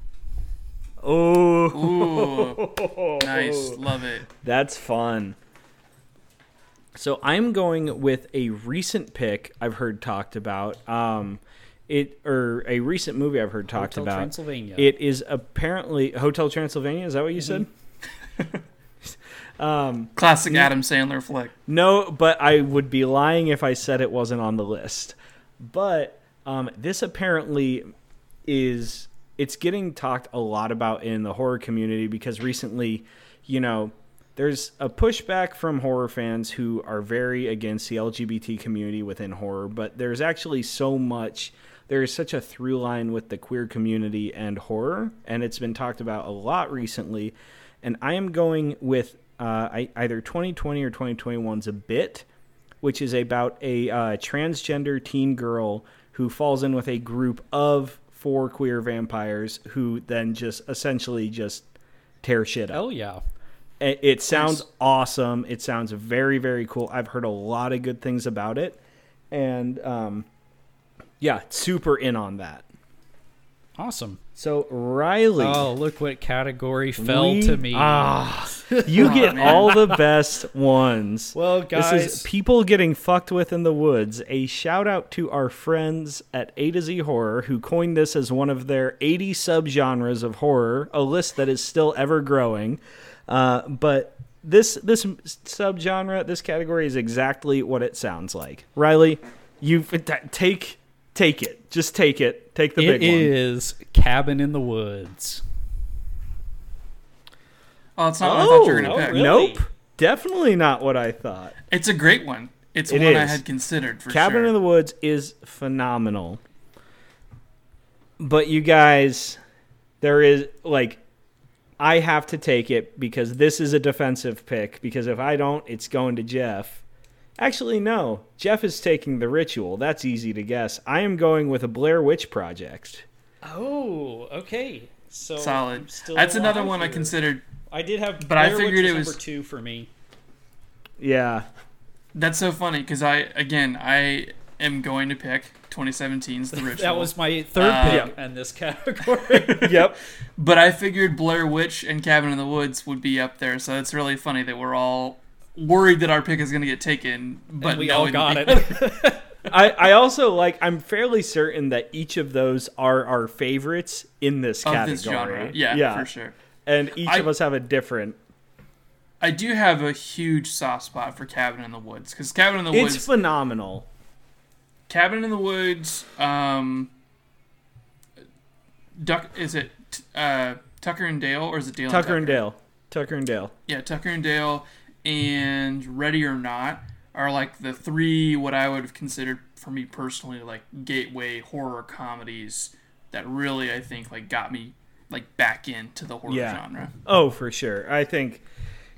Oh, nice, love it. That's fun. So I'm going with a recent pick I've heard talked about. Um, it or a recent movie I've heard talked about. Hotel about. Transylvania. It is apparently Hotel Transylvania. Is that what you said? Classic Adam Sandler flick. No, but I would be lying if I said it wasn't on the list. But um, this apparently is it's getting talked a lot about in the horror community because recently, you know, there's a pushback from horror fans who are very against the LGBT community within horror, but there's actually so much there is such a through line with the queer community and horror, and it's been talked about a lot recently. And I am going with uh, I, either 2020 or 2021's A Bit, which is about a uh, transgender teen girl who falls in with a group of four queer vampires who then just essentially just tear shit up. Oh yeah. It, it sounds Nice. awesome. It sounds very, very cool. I've heard a lot of good things about it. And um, yeah, super in on that. Awesome. So, Riley. Oh, look what category fell we- to me. Ah, you get all the best ones. Well, This guys, is people getting fucked with in the woods. A shout out to our friends at A to Z Horror who coined this as one of their 80 subgenres of horror, a list that is still ever growing. Uh, but this this subgenre, this category is exactly what it sounds like. Riley, you take take it. Just take it. Take the it big one. is Cabin in the Woods. Oh, it's not what I thought you were Oh, gonna oh, pick. really? Nope. Definitely not what I thought. It's a great one. It's It one I had considered for Cabin sure. in the Woods is phenomenal. But you guys, there is like I have to take it because this is a defensive pick because if I don't, it's going to Jeff. Actually, no. Jeff is taking the ritual. That's easy to guess. I am going with a Blair Witch Project. Oh, okay. So Solid. Still That's another alive one I considered. I did have, But I Blair Witch figured it was was- number two for me. Yeah. That's so funny because I again I am going to pick 2017's The Ritual. That was my third Uh, pick in this category. yep. But I figured Blair Witch and Cabin in the Woods would be up there, so it's really funny that we're all worried that our pick is going to get taken, but and we no, all got it. I, I also like I'm fairly certain that each of those are our favorites in this of category. this genre. Yeah, yeah. for sure. And each I- of us have a different I do have a huge soft spot for Cabin in the Woods because Cabin in the Woods. It's phenomenal. Cabin in the Woods, um, Duck is it uh, Tucker and Dale or is it Dale? Tucker and Dale. Tucker and Dale. Yeah, Tucker and Dale and Ready or Not are like the three what I would have considered for me personally like gateway horror comedies that really I think like got me like back into the horror Yeah. genre. Oh, for sure. I think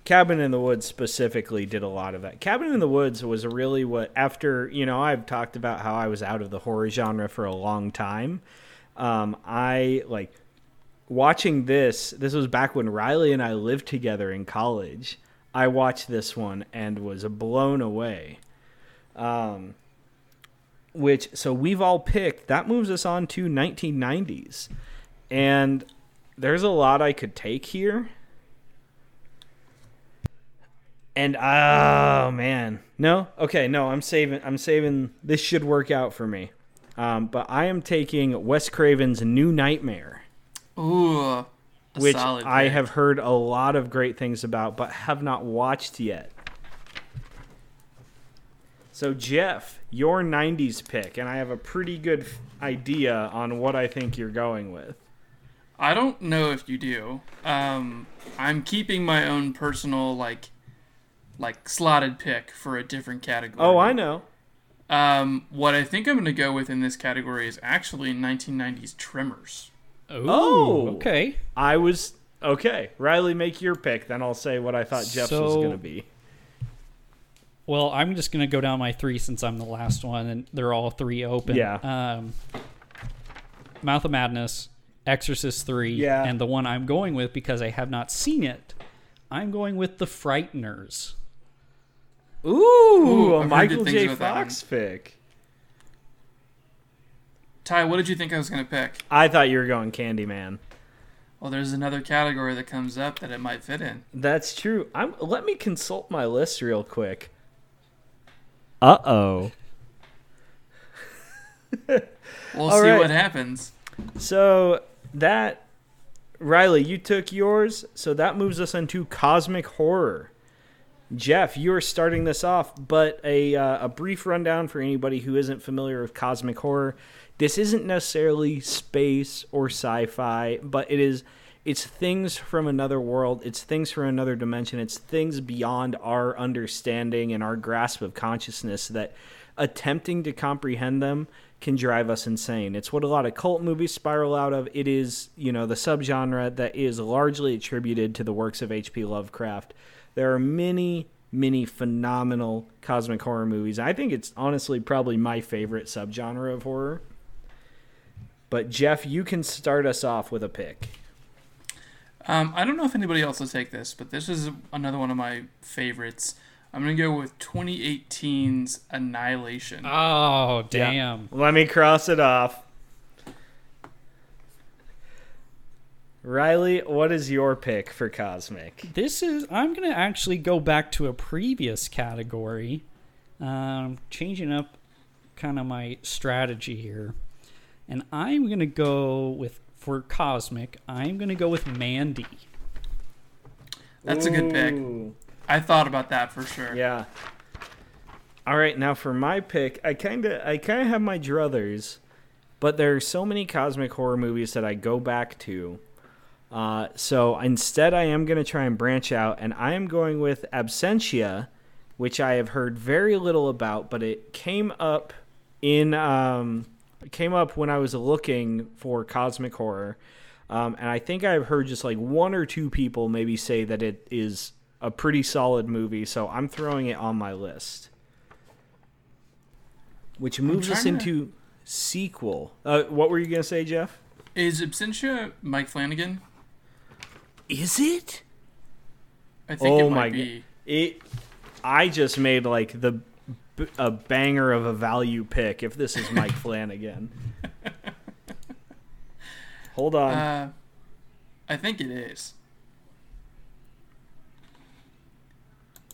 Cabin in the Woods specifically did a lot of that. Cabin in the Woods was really what after you know I've talked about how I was out of the horror genre for a long time. Um, I like watching this. This was back when Riley and I lived together in college. I watched this one and was blown away. Um, which so we've all picked. That moves us on to 1990s, and there's a lot I could take here. And oh man, no, okay, no, I'm saving. I'm saving. This should work out for me. Um, but I am taking Wes Craven's New Nightmare, Ooh, which I have heard a lot of great things about, but have not watched yet. So Jeff, your '90s pick, and I have a pretty good idea on what I think you're going with. I don't know if you do. Um, I'm keeping my own personal like like slotted pick for a different category. Oh, I know. Um, what I think I'm going to go with in this category is actually 1990s Tremors. Oh, Oh. okay. I was okay. Riley, make your pick, then I'll say what I thought Jeff's was going to be. Well, I'm just gonna go down my three since I'm the last one, and they're all three open. Yeah. Um, Mouth of Madness, Exorcist three, Yeah. and the one I'm going with because I have not seen it. I'm going with the Frighteners. Ooh, Ooh, a Michael J. things about that Fox pick. Ty, what did you think I was going to pick? I thought you were going Candyman. Well, there's another category that comes up that it might fit in. That's true. I'm. Let me consult my list real quick. Uh oh. We'll All see right. what happens. So that Riley, you took yours, so that moves us into cosmic horror. Jeff, you are starting this off, but a uh, a brief rundown for anybody who isn't familiar with cosmic horror. This isn't necessarily space or sci-fi, but it is it's things from another world, it's things from another dimension, it's things beyond our understanding and our grasp of consciousness that attempting to comprehend them can drive us insane. It's what a lot of cult movies spiral out of. It is, you know, the subgenre that is largely attributed to the works of H.P. Lovecraft. There are many, many phenomenal cosmic horror movies. I think it's honestly probably my favorite subgenre of horror. But Jeff, you can start us off with a pick. Um, I don't know if anybody else will take this, but this is another one of my favorites. I'm going to go with 2018's Annihilation. Oh, damn. Let me cross it off. Riley, what is your pick for Cosmic? This is. I'm going to actually go back to a previous category, um, changing up kind of my strategy here. And I'm going to go with, for Cosmic, I'm going to go with Mandy. That's a good pick. I thought about that for sure. Yeah. All right, now for my pick, I kind of I kind of have my druthers, but there are so many cosmic horror movies that I go back to. Uh, so instead, I am going to try and branch out, and I am going with Absentia, which I have heard very little about, but it came up in um, it came up when I was looking for cosmic horror, um, and I think I've heard just like one or two people maybe say that it is a pretty solid movie. So I'm throwing it on my list, which moves us trying to- into sequel. Uh, what were you gonna say, Jeff? Is Absentia Mike Flanagan? Is it? I think Oh it my might g- be. It. I just made like the b- a banger of a value pick. If this is Mike Flanagan. Hold on. Uh, I think it is.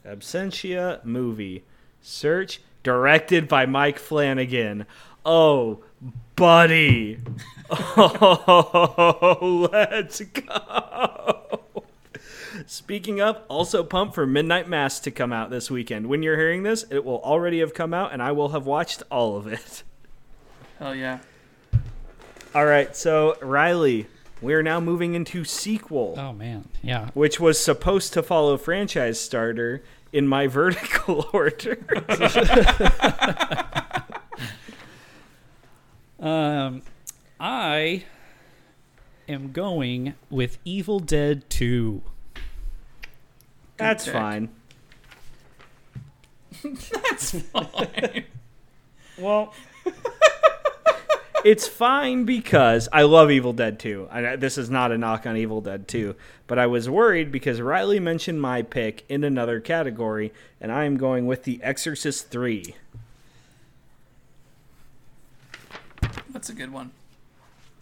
Absentia movie. Search directed by Mike Flanagan. Oh, buddy. Oh, let's go. Speaking of, also pumped for Midnight Mass to come out this weekend. When you're hearing this, it will already have come out and I will have watched all of it. Hell yeah. All right, so Riley, we are now moving into sequel. Oh, man. Yeah. which was supposed to follow franchise starter in my vertical order. Um, I am going with Evil Dead 2. That's fine. That's fine. Well, it's fine because I love Evil Dead 2. I, this is not a knock on Evil Dead 2, but I was worried because Riley mentioned my pick in another category, and I am going with The Exorcist 3. That's a good one.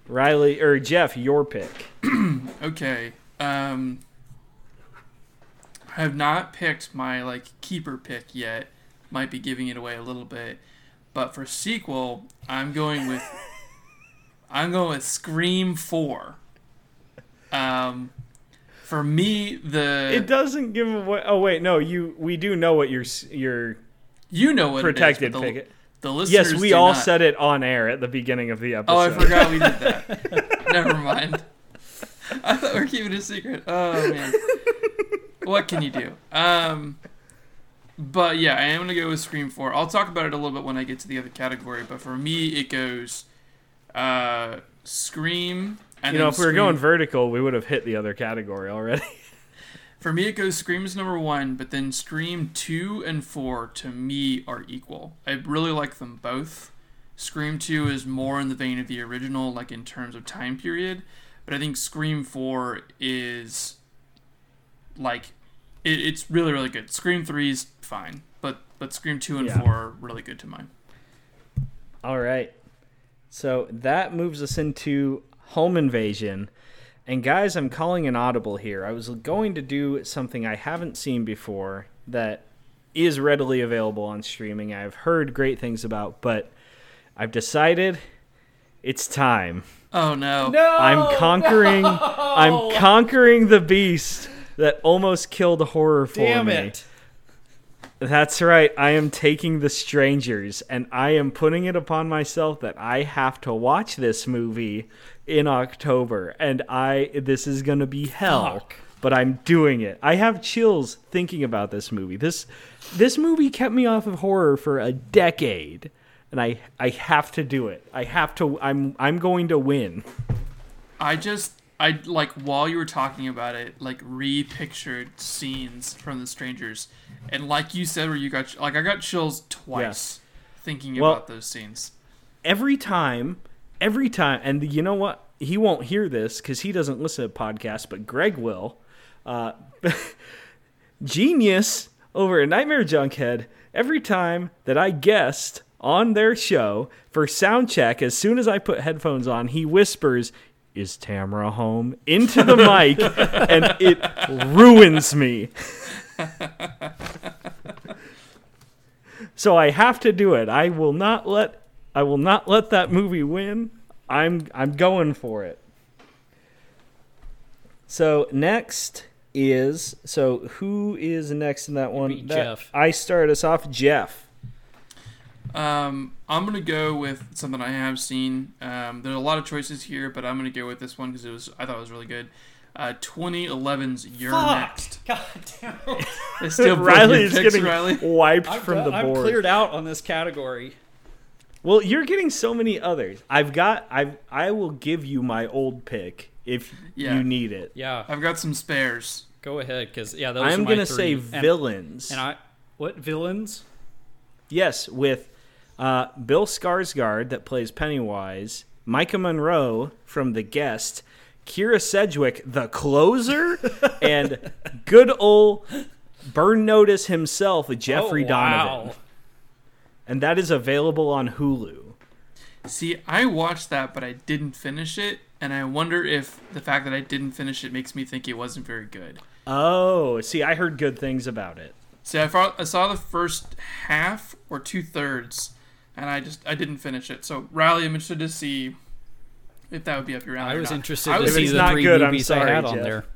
Riley or Jeff, your pick. Okay. Um, I have not picked my like keeper pick yet. Might be giving it away a little bit, but for sequel, I'm going with I'm going with Scream Four. Um, for me, the It doesn't give away. Oh wait, no, you. We do know what your your you know what protected it is, pick. the, the listeners Yes, we all not. said it on air at the beginning of the episode. Oh, I forgot we did that. Never mind. I thought we were keeping it a secret. Oh man. What can you do? Um but yeah, I am gonna go with Scream 4. I'll talk about it a little bit when I get to the other category, but for me it goes uh Scream and You know, if we were going vertical, we would have hit the other category already. For me, it goes Scream's number one, but then Scream 2 and 4 to me are equal. I really like them both. Scream 2 is more in the vein of the original, like in terms of time period, but I think Scream 4 is like it, it's really really good. Scream 3 is fine, but but Scream 2 and Yeah. 4 are really good to mine. All right. So that moves us into home invasion. And guys, I'm calling an audible here. I was going to do something I haven't seen before that is readily available on streaming. I've heard great things about, but I've decided it's time. Oh no. No, I'm conquering I'm conquering the beast that almost killed horror for Damn me. it! That's right. I am taking The Strangers and I am putting it upon myself that I have to watch this movie in October and I this is going to be hell. Fuck. But I'm doing it. I have chills thinking about this movie. This this movie kept me off of horror for a decade and I I have to do it. I have to I'm I'm going to win. I just I like while you were talking about it, like re-pictured scenes from The Strangers, and like you said, where you got like I got chills twice thinking Well- about those scenes. every time, every time, and you know what? He won't hear this because he doesn't listen to podcasts, but Greg will. Uh, genius over at Nightmare Junkhead. Every time that I guest on their show for sound check, as soon as I put headphones on, he whispers, "Is Tamara home?" into the mic, and it ruins me. So I have to do it. I will not let I will not let that movie win. I'm I'm going for it. So next is so who is next in that one? That- Jeff. I start us off, Jeff. Um, I'm gonna go with something I have seen. Um, there's a lot of choices here, but I'm gonna go with this one because it was I thought it was really good. Uh, 2011's You're Next. God damn it! It's still Riley Riley is picks, getting Riley. wiped I'm, from the I'm board. cleared out on this category. Well, you're getting so many others. I've got I I will give you my old pick if Yeah. you need it. Yeah, I've got some spares. go ahead, because yeah, those I'm are my gonna three. say And- villains. And I, what villains? Yes, with uh, Bill Skarsgård that plays Pennywise, Maika Monroe from The Guest, Kyra Sedgwick, the closer, and good old Burn Notice himself, Jeffrey oh, Donovan. And that is available on Hulu. See, I watched that, but I didn't finish it, and I wonder if the fact that I didn't finish it makes me think it wasn't very good. Oh, see, I heard good things about it. See, I, fought, I saw the first half or two thirds, and I just I didn't finish it. So, Riley, I'm interested to see if that would be up your alley. I or was not. interested I to see the not three good, movies sorry, I had on there.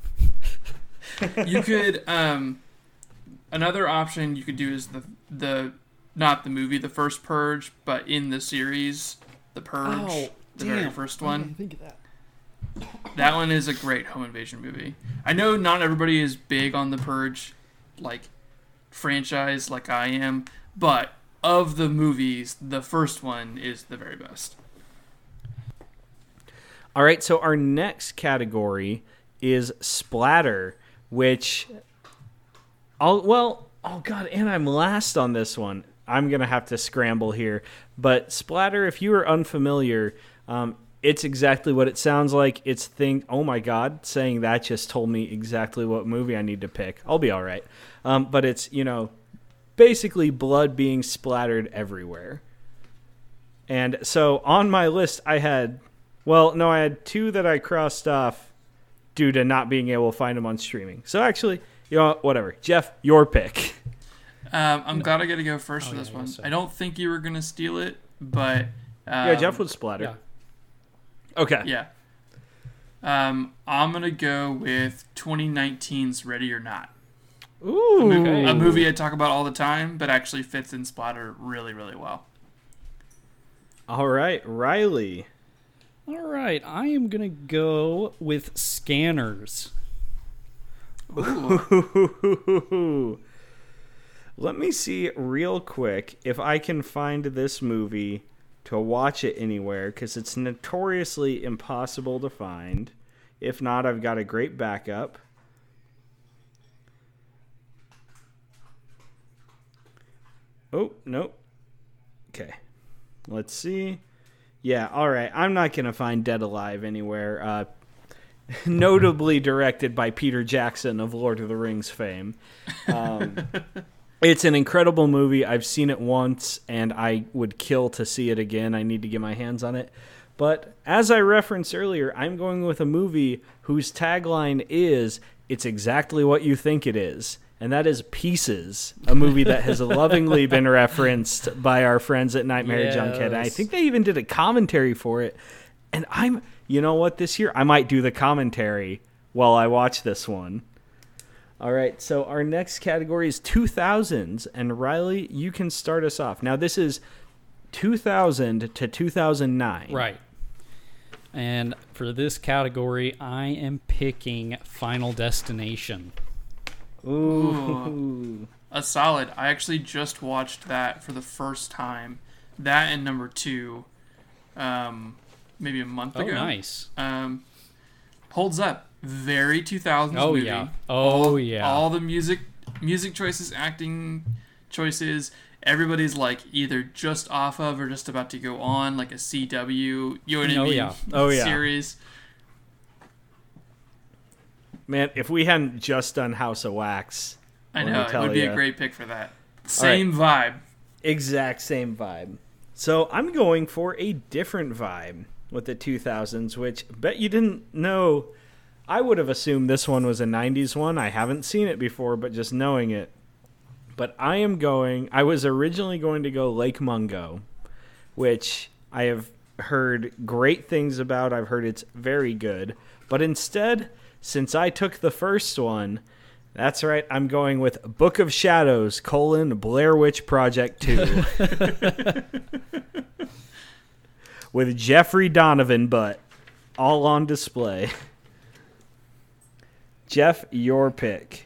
you could um another option you could do is the the not the movie the first purge but in the series the purge Oh, the very first one I think of that. that one is a great home invasion movie i know not everybody is big on the purge like franchise like i am but of the movies the first one is the very best All right, so our next category is splatter, which I'll well, oh god, and I'm last on this one. I'm gonna have to scramble here, but splatter. If you are unfamiliar, um, it's exactly what it sounds like. It's thing. Oh my god, saying that just told me exactly what movie I need to pick. I'll be all right. Um, but it's you know, basically blood being splattered everywhere. And so on my list, I had, well, no, I had two that I crossed off due to not being able to find them on streaming. So actually, you know, whatever. Jeff, your pick. um, i'm glad i get to go first Oh, for this yeah, one so- i don't think you were gonna steal it but um, yeah, Jeff would splatter. Yeah. Okay. Yeah. Um, I'm gonna go with 2019's Ready or Not. Ooh. Okay. A movie I talk about all the time, but actually fits in splatter really, really well. All right, Riley. All right, I am gonna go with Scanners. Ooh. Let me see real quick if I can find this movie to watch it anywhere because it's notoriously impossible to find. If not, I've got a great backup. Oh, nope. Okay. Let's see. Yeah, all right. I'm not going to find Dead Alive anywhere. Uh, notably directed by Peter Jackson of Lord of the Rings fame. Um, It's an incredible movie. I've seen it once and I would kill to see it again. I need to get my hands on it. But as I referenced earlier, I'm going with a movie whose tagline is It's exactly what you think it is. And that is Pieces, a movie that has lovingly been referenced by our friends at Nightmare Junkhead. And I think they even did a commentary for it. And I'm, you know what, this year I might do the commentary while I watch this one. All right, so our next category is 2000s, and Riley, you can start us off. Now, this is 2000 to 2009. Right. And for this category, I am picking Final Destination. Ooh. A solid. I actually just watched that for the first time. That and number two, um, maybe a month Oh, ago. nice. Um, holds up. Very 2000s Oh, movie. yeah. Oh, all, yeah. All the music, music choices, acting choices. Everybody's like either just off of or just about to go on, like a CW. You know what I mean? Oh, mean? yeah. Oh, yeah. Series. Man, if we hadn't just done House of Wax, I know it would be ya. a great pick for that. Same vibe. exact same vibe. So I'm going for a different vibe with the 2000s, which bet you didn't know. I would have assumed this one was a 90s one. I haven't seen it before, but just knowing it. But I am going, I was originally going to go Lake Mungo, which I have heard great things about. I've heard it's very good. But instead, since I took the first one, that's right, I'm going with Book of Shadows, colon, Blair Witch Project 2. with Jeffrey Donovan, but all on display. Jeff, your pick.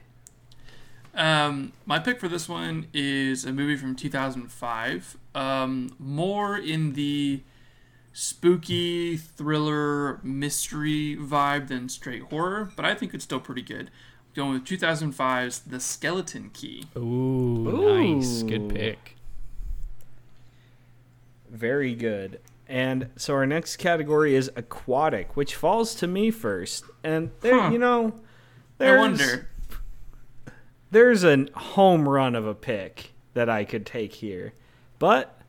Um, my pick for this one is a movie from 2005. Um, more in the spooky thriller mystery vibe than straight horror, but I think it's still pretty good. Going with 2005's The Skeleton Key. Ooh, nice. Good pick. Very good. And so our next category is aquatic, which falls to me first. And there, Huh. you know, I wonder. there's a home run of a pick that I could take here. But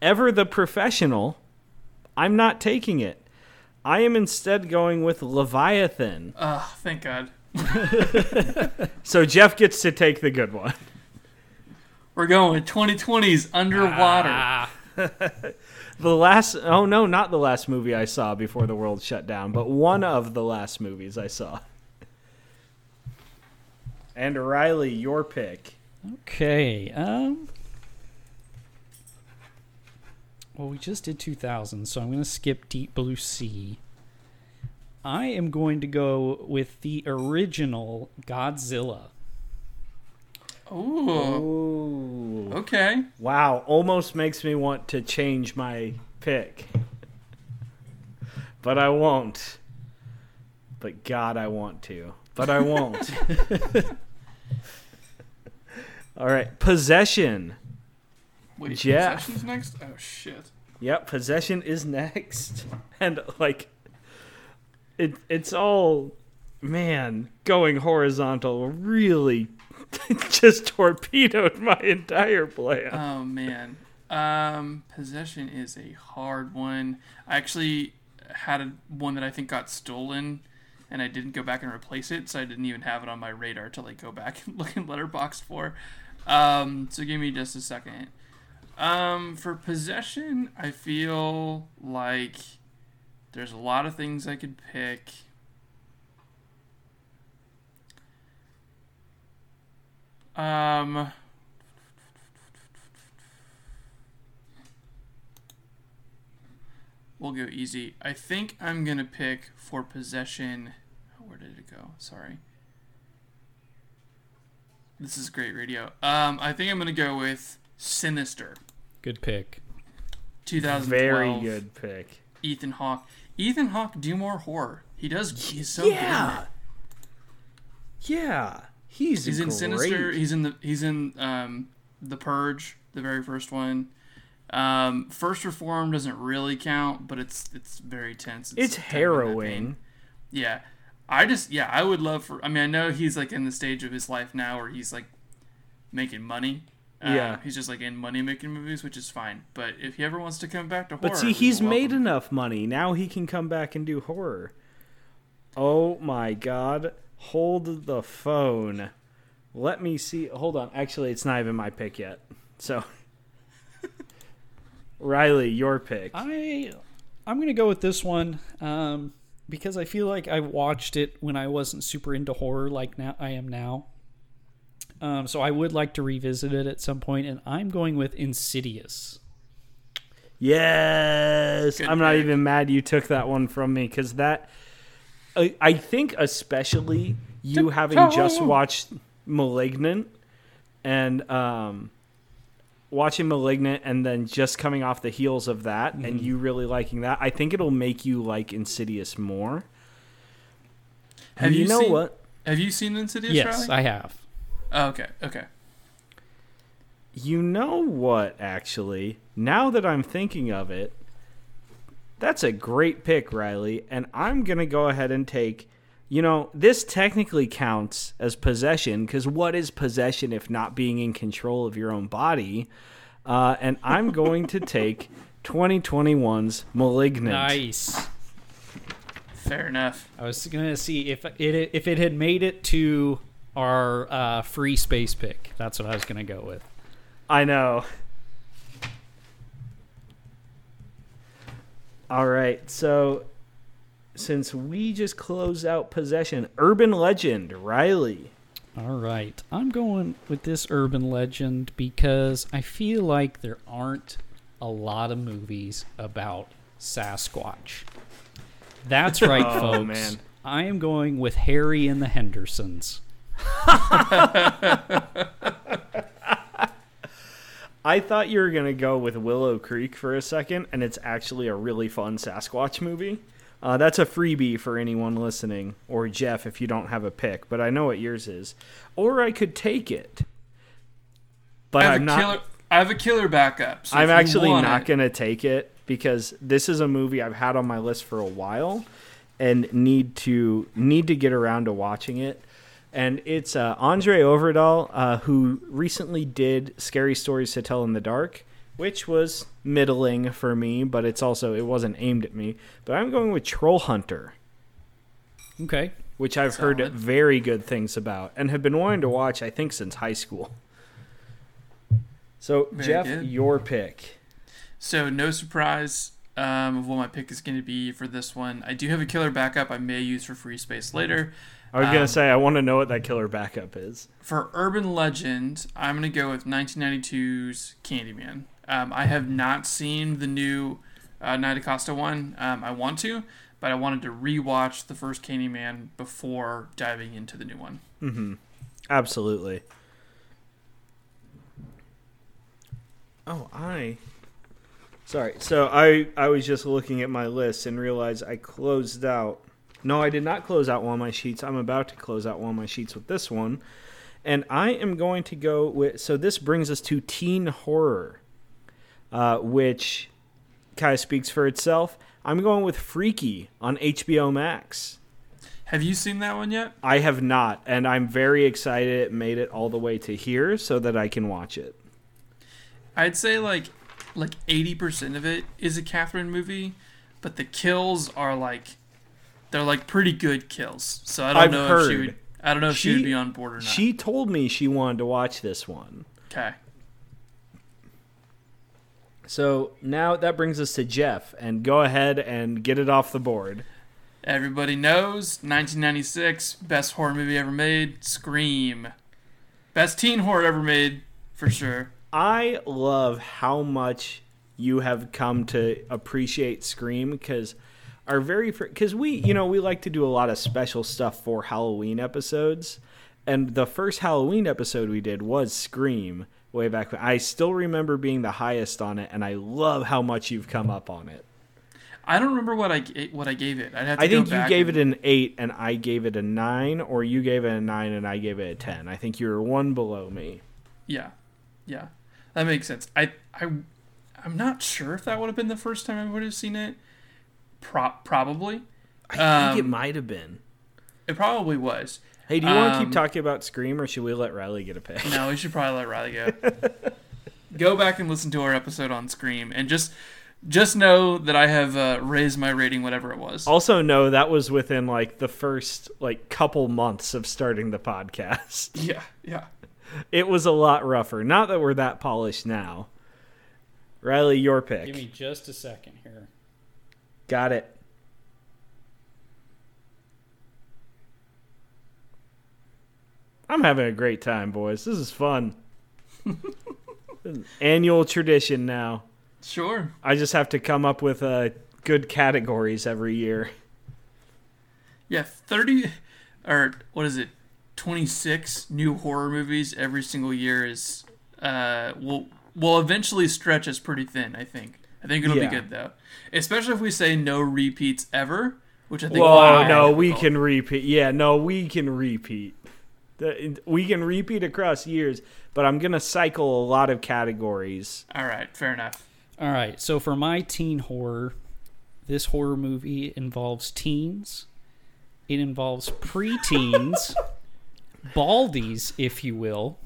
ever the professional, I'm not taking it. I am instead going with Leviathan. Ugh, thank God. So Jeff gets to take the good one. We're going with 2020's Underwater. Ah, The last, oh no, not the last movie I saw before the world shut down, but one of the last movies I saw. And Riley, your pick. okay. Um. Well, we just did 2000, so I'm going to skip Deep Blue Sea. I am going to go with the original Godzilla. Ooh, Ooh. okay. Wow, almost makes me want to change my pick. But I won't. But God, I want to. But I won't. All right, Possession. Wait, Jeff. Possession's next? Oh, shit. Yep, Possession is next. And like it it's all man, going horizontal really just torpedoed my entire plan. Oh man. Um, possession is a hard one. I actually had a, one that I think got stolen, and I didn't go back and replace it, so I didn't even have it on my radar to like go back and look in Letterboxd for. Um, so give me just a second. Um, for possession, I feel like there's a lot of things I could pick. Um. We'll go easy. I think I'm gonna pick for possession. Where did it go? Sorry. This is great radio. Um, I think I'm gonna go with Sinister, Good pick. 2012. Very good pick. Ethan Hawke. Ethan Hawke do more horror. He does. He's so good. yeah. it. Yeah. He's He's in great. Sinister. He's in the. He's in um, the Purge, the very first one. Um, first Reform doesn't really count, but it's it's very tense. It's diving in that vein. harrowing. Yeah, I just yeah I would love for. I mean I know he's like in the stage of his life now where he's like making money. Um, Yeah. he's just like in money making movies, which is fine. But if he ever wants to come back to horror, But see, he's made welcome- enough money. Now he can come back and do horror. Oh my god. Hold the phone. Let me see. Hold on. Actually, it's not even my pick yet. So, Riley, your pick. I I'm gonna go with this one um, because I feel like I watched it when I wasn't super into horror like now I am now. Um, so I would like to revisit it at some point, and I'm going with Insidious. Yes. Good I'm not pick. even mad you took that one from me because that. I, I think, especially you having just watched Malignant and um, watching Malignant and then just coming off the heels of that and you really liking that, I think it'll make you like Insidious more. Have you, you know seen, what? Have you seen Insidious? yes, Riley? I have. Oh, okay, okay. You know what, actually? Now that I'm thinking of it, that's a great pick, Riley. And I'm going to go ahead and take. You know, this technically counts as possession because what is possession if not being in control of your own body? Uh, and I'm going to take 2021's Malignant. Nice. Fair enough. I was gonna see if it if it had made it to our uh, free space pick. That's what I was gonna go with. I know. All right, so since we just closed out possession, urban legend, Riley. All right. I'm going with this urban legend because I feel like there aren't a lot of movies about Sasquatch. That's right, Oh, folks. man. I am going with Harry and the Hendersons. I thought you were gonna go with Willow Creek for a second, and it's actually a really fun Sasquatch movie. Uh, that's a freebie for anyone listening, or Jeff if you don't have a pick. But I know what yours is, or I could take it. But I have I'm a not. killer. I have a killer backup. So I'm actually not going to take it because this is a movie I've had on my list for a while and need to need to get around to watching it. And it's uh, André Øvredal, uh, who recently did Scary Stories to Tell in the Dark, which was middling for me, but it's also it wasn't aimed at me. But I'm going with Troll Hunter, Okay. which I've heard very good things about and have been wanting to watch. I think since high school. So Very Jeff, good. your pick. So no surprise um, of what my pick is going to be for this one. I do have a killer backup I may use for free space later. I was gonna Um, say I want to know what that killer backup is. For urban legend, I'm going to go with 1992's Candyman. Um, I have not seen the new uh, Nia DaCosta one. Um, I want to, but I wanted to rewatch the first Candyman before diving into the new one. Mm-hmm. Absolutely. Oh, I. Sorry. So I I was just looking at my list and realized I closed out. No, I did not close out one of my sheets. I'm about to close out one of my sheets with this one. And I am going to go with. So this brings us to teen horror, uh, which kind of speaks for itself. I'm going with Freaky on HBO Max. Have you seen that one yet? I have not, and I'm very excited it made it all the way to here so that I can watch it. I'd say like like 80% of it is a Catherine movie, but the kills are like they're like pretty good kills. So I don't I've know if she would I don't know if she, She- would be on board or not. She told me she wanted to watch this one. okay. So now that brings us to Jeff, and go ahead and get it off the board. Everybody knows 1996 best horror movie ever made, Scream. Best teen horror ever made for sure. I love how much you have come to appreciate Scream because our very because we you know we like to do a lot of special stuff for Halloween episodes, and the first Halloween episode we did was Scream way back. when. I still remember being the highest on it, and I love how much you've come up on it. I don't remember what I what I gave it. I'd have to I think you gave and- it an eight, and I gave it a nine, or you gave it a nine and I gave it a ten. I think you were one below me. Yeah. Yeah. That makes sense. I I I'm not sure if that would have been the first time I would have seen it. Pro- probably. I think it Um, might have been. It probably was. Hey, do you want to Um, keep talking about Scream, or should we let Riley get a pick? No, we should probably let Riley go. go back and listen to our episode on Scream, and just just know that I have uh, raised my rating, whatever it was. Also, know that was within like the first like couple months of starting the podcast. Yeah, yeah. It was a lot rougher. Not that we're that polished now. Riley, your pick. Give me just a second here. Got it. I'm having a great time, boys. This is fun. Annual tradition now. Sure. I just have to come up with uh, good categories every year. Yeah, thirty or what is it? Twenty six new horror movies every single year is uh will will eventually stretch us pretty thin. I think. I think it'll Yeah. be good though, especially if we say no repeats ever, which I think. Whoa, will no, we difficult. can repeat. Yeah, no, we can repeat. The- We can repeat across years, but I'm gonna cycle a lot of categories. All right, fair enough. All right, so for my teen horror, this horror movie involves teens. It involves preteens, baldies, if you will.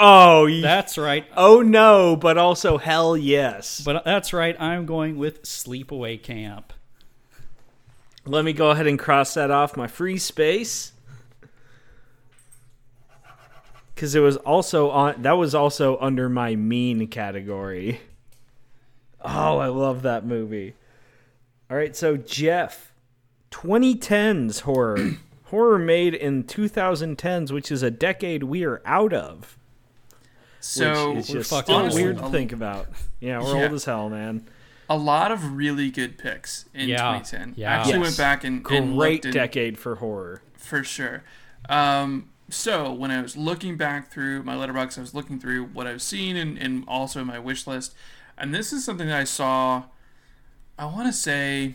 Oh, That's right. oh no, but also hell yes. But uh, that's right. I'm going with Sleepaway Camp. Let me go ahead and cross that off my free space. Cause it was also on that was also under my mean category. Oh, I love that movie. All right, so Jeff, 2010s horror. horror made in 2010s, which is a decade we are out of. So which is we're just fucking still old. weird to think about. Yeah, we're Yeah. old as hell, man. a lot of really good picks in Yeah, 2010. yeah. I actually Yes. went back and, and Great looked and- decade for horror. for sure. Um, so when I was looking back through my Letterboxd, I was looking through what I've seen and, and also my wish list, and this is something that I saw. I want to say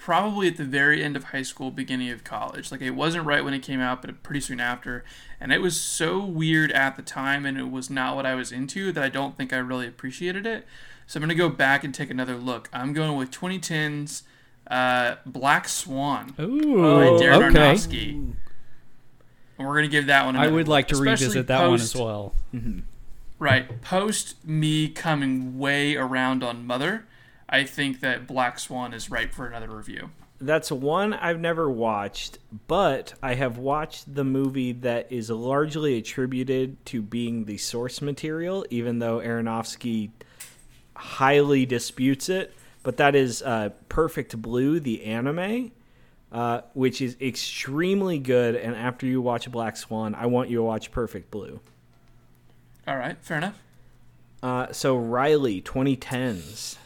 probably at the very end of high school, beginning of college. Like it wasn't right when it came out, but pretty soon after, and it was so weird at the time, and it was not what I was into that I don't think I really appreciated it. So I'm gonna go back and take another look. I'm going with 2010's uh, Black Swan Ooh, by Darren okay. Aronofsky. And we're gonna give that one. I would like to look, especially revisit that one as post- well. Right, post me coming way around on Mother, I think that Black Swan is ripe for another review. That's one I've never watched, but I have watched the movie that is largely attributed to being the source material, even though Aronofsky highly disputes it. But that is uh, Perfect Blue, the anime, uh, which is extremely good. And after you watch Black Swan, I want you to watch Perfect Blue. All right, fair enough. Uh, so Riley, 2010s.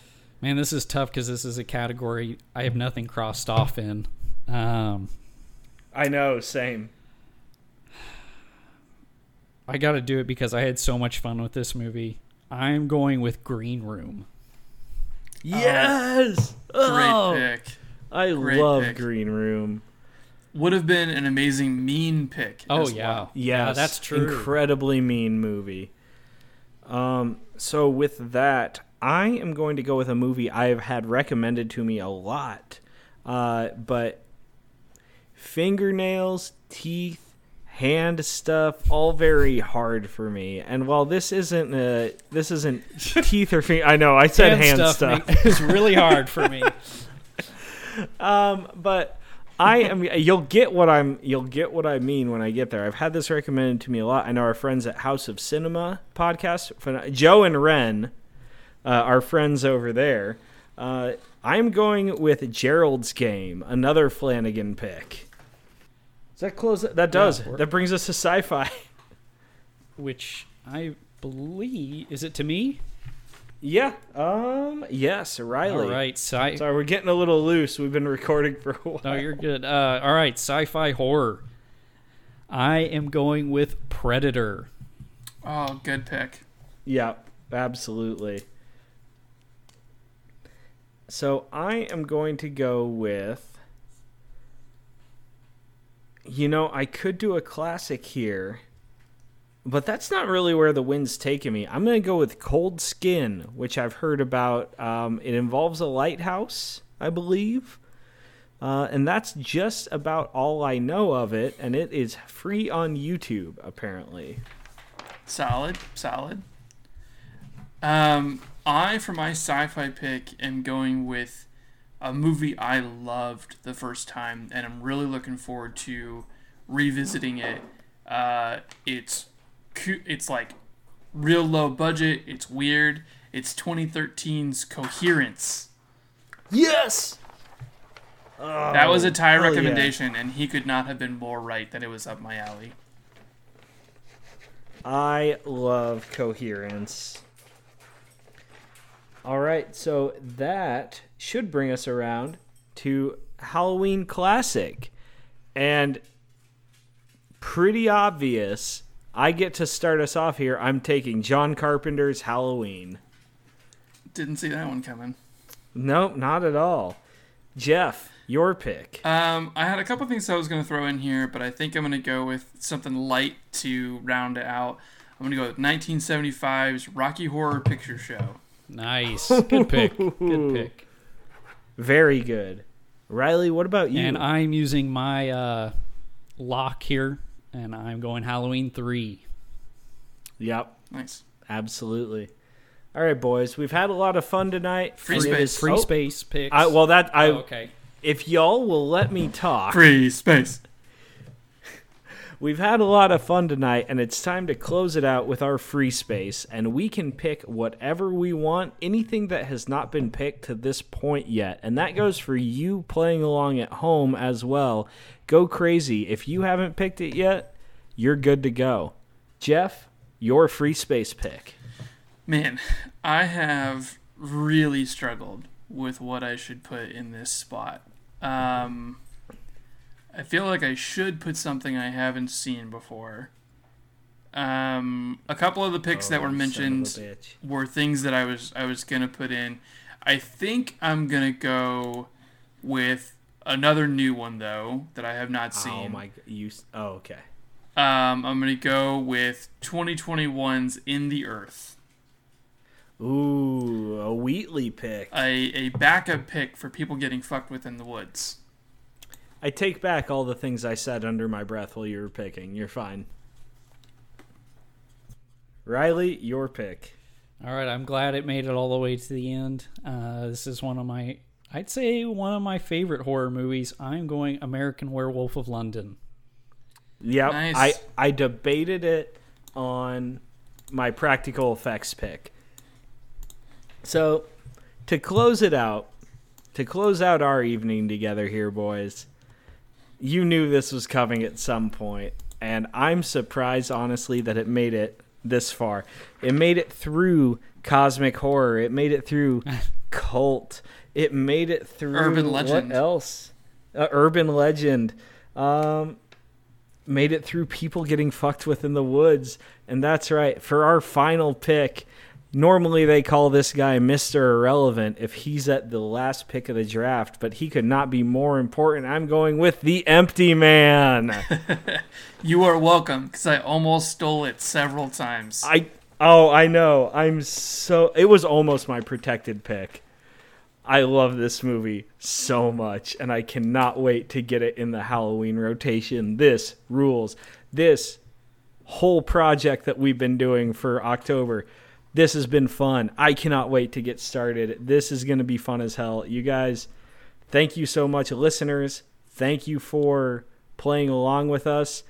Man, this is tough because this is a category I have nothing crossed off in. Um, I know, same. I got to do it because I had so much fun with this movie. I'm going with Green Room. Yes! Great Oh, pick. I Great love pick. Green Room. Would have been an amazing mean pick. Oh as yeah, well. yeah, that's true. Incredibly mean movie. Um, so with that, I am going to go with a movie I have had recommended to me a lot, uh, but fingernails, teeth, hand stuff, all very hard for me. And while this isn't uh, this isn't teeth or finger, I know I said hand, stuff. make- is really hard for me. Um, but I am. You'll get what I'm. You'll get what I mean when I get there. I've had this recommended to me a lot. I know our friends at House of Cinema podcast, Joe and Ren, uh, our friends over there. Uh, I'm going with Gerald's Game, another Flanagan pick. Does that close? That does. we're- that brings us to sci-fi. Which I believe is it to me? yeah. Um. Yes, Riley. All right, sci. Sorry, we're getting a little loose. We've been recording for a while. No, you're good. Uh, all right, sci-fi horror. I am going with Predator. Oh, good pick. Yeah, absolutely. So I am going to go with. You know, I could do a classic here, but that's not really where the wind's taking me. I'm going to go with Cold Skin, which I've heard about. Um, it involves a lighthouse, I believe. Uh, and that's just about all I know of it, and it is free on YouTube, apparently. Solid, solid. Um, I for my sci-fi pick am going with a movie I loved the first time, and I'm really looking forward to revisiting it. Uh, it's it's like real low budget. It's weird. It's 2013's Coherence. Yes! that was a tie Oh, yeah. recommendation, and he could not have been more right that it was up my alley. I love coherence. All right, so that should bring us around to Halloween Classic. And pretty obvious, I get to start us off here. I'm taking John Carpenter's Halloween. Didn't see that one coming. Nope, not at all. Jeff, your pick. Um, I had a couple things I was going to throw in here, but I think I'm going to go with something light to round it out. I'm going to go with 1975's Rocky Horror Picture Show. Nice. Good pick. Good pick. Very good. Riley, what about you? And I'm using my uh, lock here, and I'm going Halloween 3. yep, Nice. absolutely. All right, boys, we've had a lot of fun tonight. Free and space. is- Free oh, space picks. I, well, that I Oh, okay. if y'all will let me talk, Free space. We've had a lot of fun tonight, and it's time to close it out with our free space, and we can pick whatever we want, anything that has not been picked to this point yet, and that goes for you playing along at home as well. Go crazy! If you haven't picked it yet, you're good to go. Jeff, your free space pick. Man, I have really struggled with what I should put in this spot. Um, I feel like I should put something I haven't seen before. Um, a couple of the picks that Oh, were of a mentioned were things that I was I was gonna put in. I think I'm gonna go with another new one though that I have not seen. Oh my! You? Oh, okay. Um, I'm gonna go with 2021's In the Earth, Ooh, a Wheatley pick. a a backup pick for people getting fucked with in the woods. I take back all the things I said under my breath while you were picking. You're fine. Riley, your pick. All right, I'm glad it made it all the way to the end. Uh, this is one of my, I'd say, one of my favorite horror movies. I'm going American Werewolf of London. Yep. Nice. I I debated it on my practical effects pick. So, to close it out, to close out our evening together here, boys, you knew this was coming at some point, and I'm surprised, honestly, that it made it this far. It made it through cosmic horror. It made it through cult. It made it through Urban legend. What else? Uh, urban legend. Um, made it through people getting fucked with in the woods. And that's right. For our final pick, normally they call this guy Mr. Irrelevant if he's at the last pick of the draft, but he could not be more important. I'm going with the Empty Man. You are welcome, because I almost stole it several times. I oh, I know. I'm so it was almost my protected pick. I love this movie so much and I cannot wait to get it in the Halloween rotation. This rules. This whole project that we've been doing for October. This has been fun. I cannot wait to get started. This is going to be fun as hell. You guys, thank you so much listeners. Thank you for playing along with us.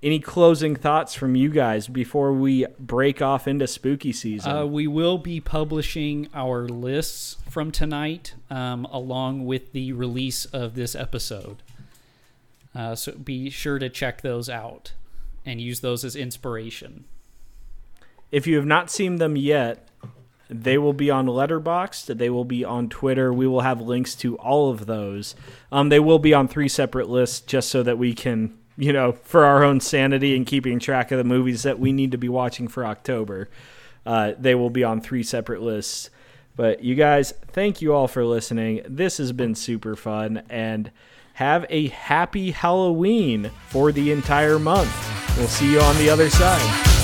Any closing thoughts from you guys before we break off into spooky season? Uh, we will be publishing our lists from tonight um, along with the release of this episode. Uh, so be sure to check those out and use those as inspiration. If you have not seen them yet, they will be on Letterboxd. They will be on Twitter. We will have links to all of those. Um, they will be on three separate lists, just so that we can, you know, for our own sanity and keeping track of the movies that we need to be watching for October. Uh, they will be on three separate lists. But you guys, thank you all for listening. This has been super fun, and have a happy Halloween for the entire month. We'll see you on the other side.